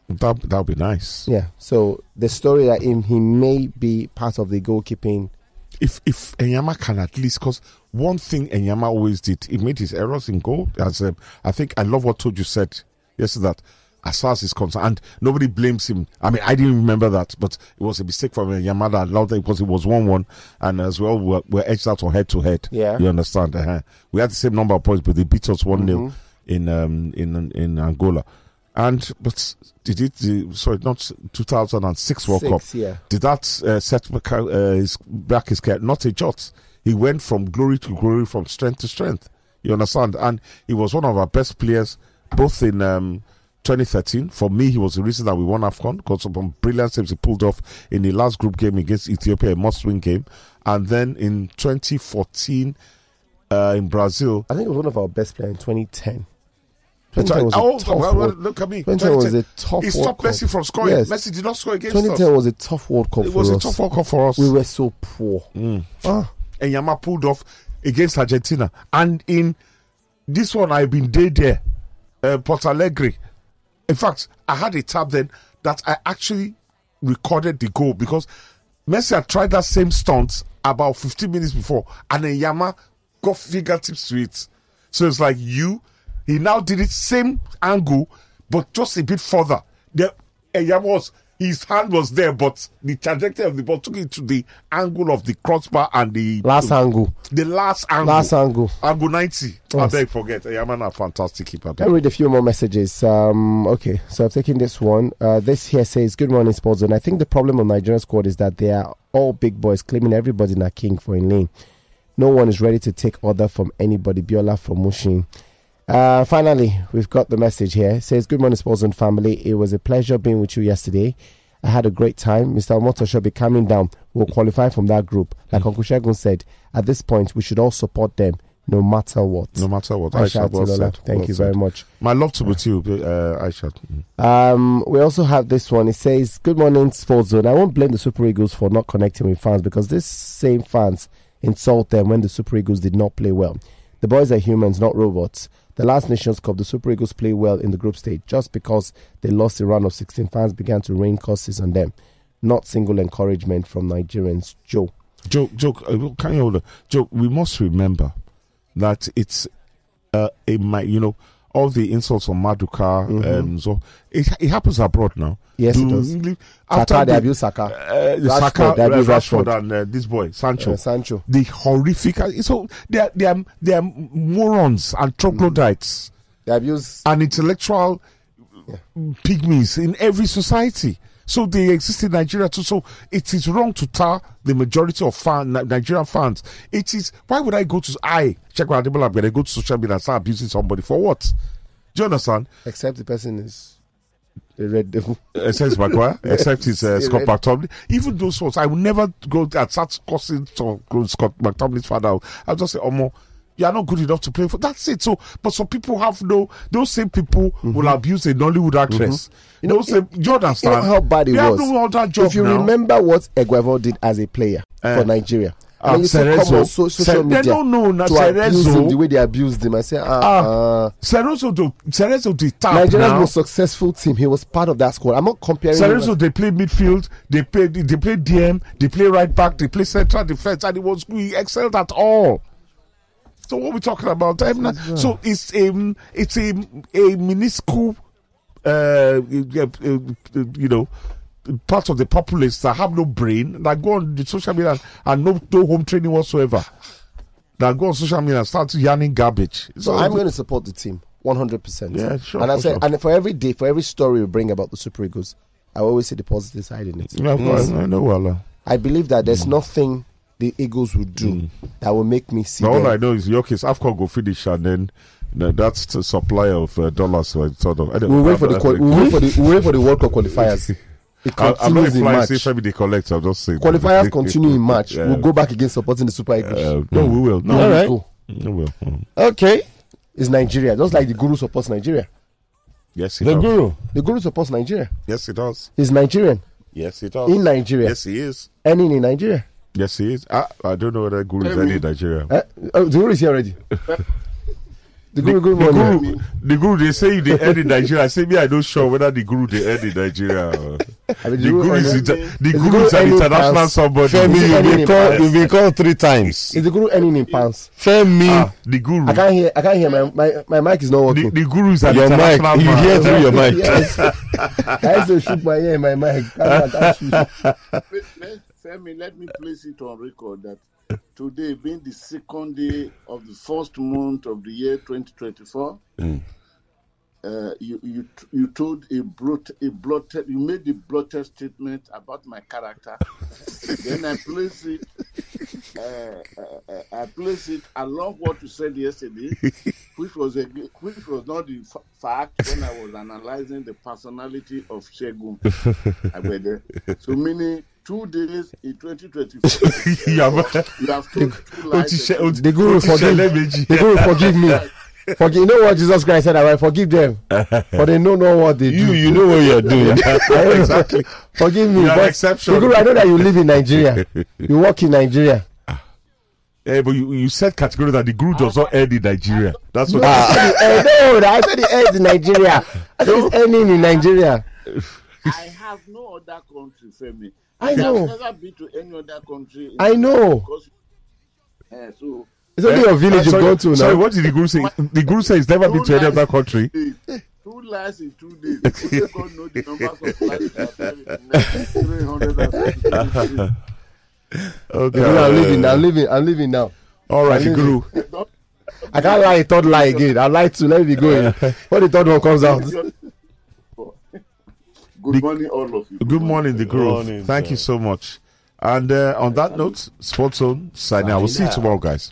G: That that would be nice.
F: Yeah. So the story that him he may be part of the goalkeeping.
G: If if Enyeama can at least, because one thing Enyeama always did, he made his errors in goal. As um, I think I love what Toju said yesterday. That as far as he's concerned, and nobody blames him. I mean, I didn't remember that, but it was a mistake from that allowed that because it was one one, and as well we're, we're edged out on head to head.
F: Yeah.
G: you understand. Uh-huh. We had the same number of points, but they beat us one 0 in um in in Angola. And but did it? The, sorry, not 2006 World
F: Six,
G: Cup.
F: yeah.
G: Did that uh, set back, uh, his, back his career? Not a jot. He went from glory to glory, from strength to strength. You understand? And he was one of our best players, both in um, 2013. For me, he was the reason that we won AFCON because of some brilliant saves he pulled off in the last group game against Ethiopia, a must-win game. And then in 2014 uh, in Brazil,
F: I think it was one of our best players in 2010. 2010 was a
G: Oh,
F: tough
G: well, well, look at me.
F: 2010 was a tough
G: He
F: World
G: stopped
F: Cup.
G: Messi from scoring.
F: Yes.
G: Messi did not score against
F: 2010
G: us.
F: was a tough World Cup
G: It
F: for
G: was a tough World Cup for us.
F: We were so poor. Ah,
G: Enyeama pulled off against Argentina. And in this one, I've been dead there, uh, Porto Alegre. In fact, I had a tab then that I actually recorded the goal because Messi had tried that same stunt about 15 minutes before, and then Yama got fingertips to it. So it's like you, he now did it same angle, but just a bit further. The and Yama was his hand was there, but the trajectory of the ball took it to the angle of the crossbar and the
F: last angle.
G: the last angle.
F: Last angle.
G: Angle 90. I
F: Yes.
G: beg forget. A fantastic keeper.
F: Let me read a few more messages. Um, okay, so I've taken this one. Uh, this here says, Good morning, Sports Zone. I think the problem of Nigerian squad is that they are all big boys claiming everybody in a king for in lane. No one is ready to take order from anybody. Biola from Mushin. Uh, finally, we've got the message here. It says, Good morning, Sports Zone family. It was a pleasure being with you yesterday. I had a great time. Mr. Omoto should be coming down. We'll qualify from that group. Like Uncle Shagun said, at this point, we should all support them no matter what.
G: No matter what.
F: Aisha
G: Aisha, well said.
F: Thank
G: well
F: you
G: said.
F: very much.
G: My love to with you, uh, Aisha. Mm.
F: Um, we also have this one. It says, "Good morning, Sports Zone. I won't blame the Super Eagles for not connecting with fans because these same fans insult them when the Super Eagles did not play well. The boys are humans, not robots. The last Nations Cup, the Super Eagles played well in the group stage. Just because they lost the round of 16, fans began to rain curses on them. Not single encouragement from Nigerians. Joe.
G: Joe, Joe, uh, can you hold on? Joe, we must remember that it's uh, a you know, all the insults on Maduka, um, so it, it happens abroad now.
F: Mm-hmm. Yes, it does.
G: After
F: Saka, they
G: the,
F: abuse Saka.
G: uh, the
F: Rashford,
G: Saka,
F: they
G: uh,
F: abuse
G: Rashford,
F: Rashford.
G: and uh, this boy Sancho.
F: Uh, Sancho.
G: the horrific. So they are, they are they are morons and troglodytes
F: They abuse.
G: and intellectual pygmies in every society. So they exist in Nigeria too. So it is wrong to tar the majority of fan, Nigerian fans. It is why would I go to I check my I'm gonna go to social media and start abusing somebody for what? Do you understand?
F: Except the person is a red devil.
G: Except Maguire, except his uh, Scott McTominay. Even those ones, I will never go and start cursing to Scott McTominay's father. I'll just say, Omo, you are not good enough to play for. That's it. So, but some people have no. Those same people will abuse a Nollywood actress. You know, same, do you understand?
F: You know how bad it
G: they
F: was.
G: have no other job
F: if you
G: now.
F: remember what Eguavo did as a player
G: Eh.
F: for Nigeria, and come
G: Cerezo.
F: on so, social
G: Ce- they don't know na Cerezo.
F: the way they abused him. I say, ah,
G: Ah,
F: uh,
G: Cerezo, do, Cerezo, the tap
F: Nigeria's
G: now.
F: most successful team. He was part of that squad. I'm not comparing.
G: Cerezo,
F: as-
G: they play midfield, they play they play DM, they play right back, they play central defense, and he was he excelled at all. So what we're talking about? Um, So it's a it's a a minuscule, uh, uh, you know, part of the populace that have no brain that go on the social media and no no home training whatsoever. That go on social media and start yarning garbage.
F: so I'm going to support the team 100. percent
G: Yeah, sure,
F: And I said,
G: sure.
F: and for every day, for every story we bring about the Super Eagles, I always see the positive side in it.
G: Yeah, of course, I know well. uh,
F: I believe that there's nothing the Eagles would do that will make me see
G: Now, all. I know is your case, AFCON go finish and then no, that's the supply of uh, dollars. So it's sort of. Anyway,
F: We'll wait for the
G: I'm-
F: we'll wait for the we'll wait for the World Cup qualifiers. It
G: I- I'm not
F: continues in
G: implying
F: March.
G: say Femi they collect. I'm just saying
F: Qualifiers continue in March.
G: Yeah.
F: We'll go back again supporting the Super Eagles.
G: Uh, no, we will. No,
F: All
G: We'll We will. Mm.
F: Okay. It's Nigeria. Just like the Guru supports Nigeria.
G: Yes, it
E: The
G: does.
E: guru.
F: The Guru supports Nigeria.
G: Yes, he does.
F: He's Nigerian.
G: Yes, he does.
F: In Nigeria.
G: Yes, he is.
F: Earning in Nigeria.
G: Yes, he is. I, I don't know whether Guru is in Nigeria.
F: Eh? Oh, the Guru is here already. The guru, good
G: the guru, the guru, they say they end in Nigeria. I say me, I don't sure whether the guru they end in Nigeria.
F: I mean,
G: The guru is the guru is an international somebody.
E: Femi,
F: Is
E: you've
F: earning
E: called, you've been called three times.
F: Is the guru earning in pounds?
E: Femi,
G: Ah, the guru.
F: I can't hear. I can't hear. My my, my mic is not working.
G: the guru is an
E: your mic,
G: international
E: you hear through your mic.
F: yes. I used to shoot my ear in my mic. I can't
I: let, let, Femi, let me place it on record that today being the second day of the first month of the year 2024, uh, you, you you told a brut a blotted you made a blotted statement about my character. then I place it uh, uh, uh, I place it along what you said yesterday, which was a which was not the fa- fact when I was analyzing the personality of Shegun Agbede. So many two days in 2024,
G: Yeah, man.
I: you have told two
G: Ó ti
I: lies.
G: ṣe- ó ti-
F: The guru
G: ó ti
F: forgive.
G: ṣẹlẹ̀ méjì.
F: The guru forgive me. Forgive. You know what Jesus Christ said? I will forgive them, for they know not what they
E: you,
F: do.
E: you know what you're doing.
F: exactly. Forgive me.
G: You are an
F: but
G: exception.
F: The guru, I know that you live in Nigeria. You work in Nigeria.
G: Eh, but you, you said categorically that the guru does not end in Nigeria. That's what.
F: I said the end. No, I said it end in Nigeria. I said it's ending in Nigeria.
I: I have no other country, Femi.
F: I know.
I: have never been to any other country.
F: I know.
I: Because, uh, so
F: It's only your village
G: Uh,
F: you've
G: sorry,
F: gone to
G: sorry,
F: now.
G: what did the guru say? The guru says he's never been to any other country.
I: Two lies in two days. Only God know the numbers of lies that are in 363.
G: Okay.
F: The I'm leaving. I'm leaving. I'm leaving now.
G: All right, the
F: I'm
G: guru.
F: I can't lie a third lie again. I lied to. Let me go going. When the third one comes out.
I: Good morning, all of you.
G: Good morning, the guru. Thank
E: sir.
G: you so much. And uh, on that note, Sports Zone signing out. We'll see you tomorrow, guys.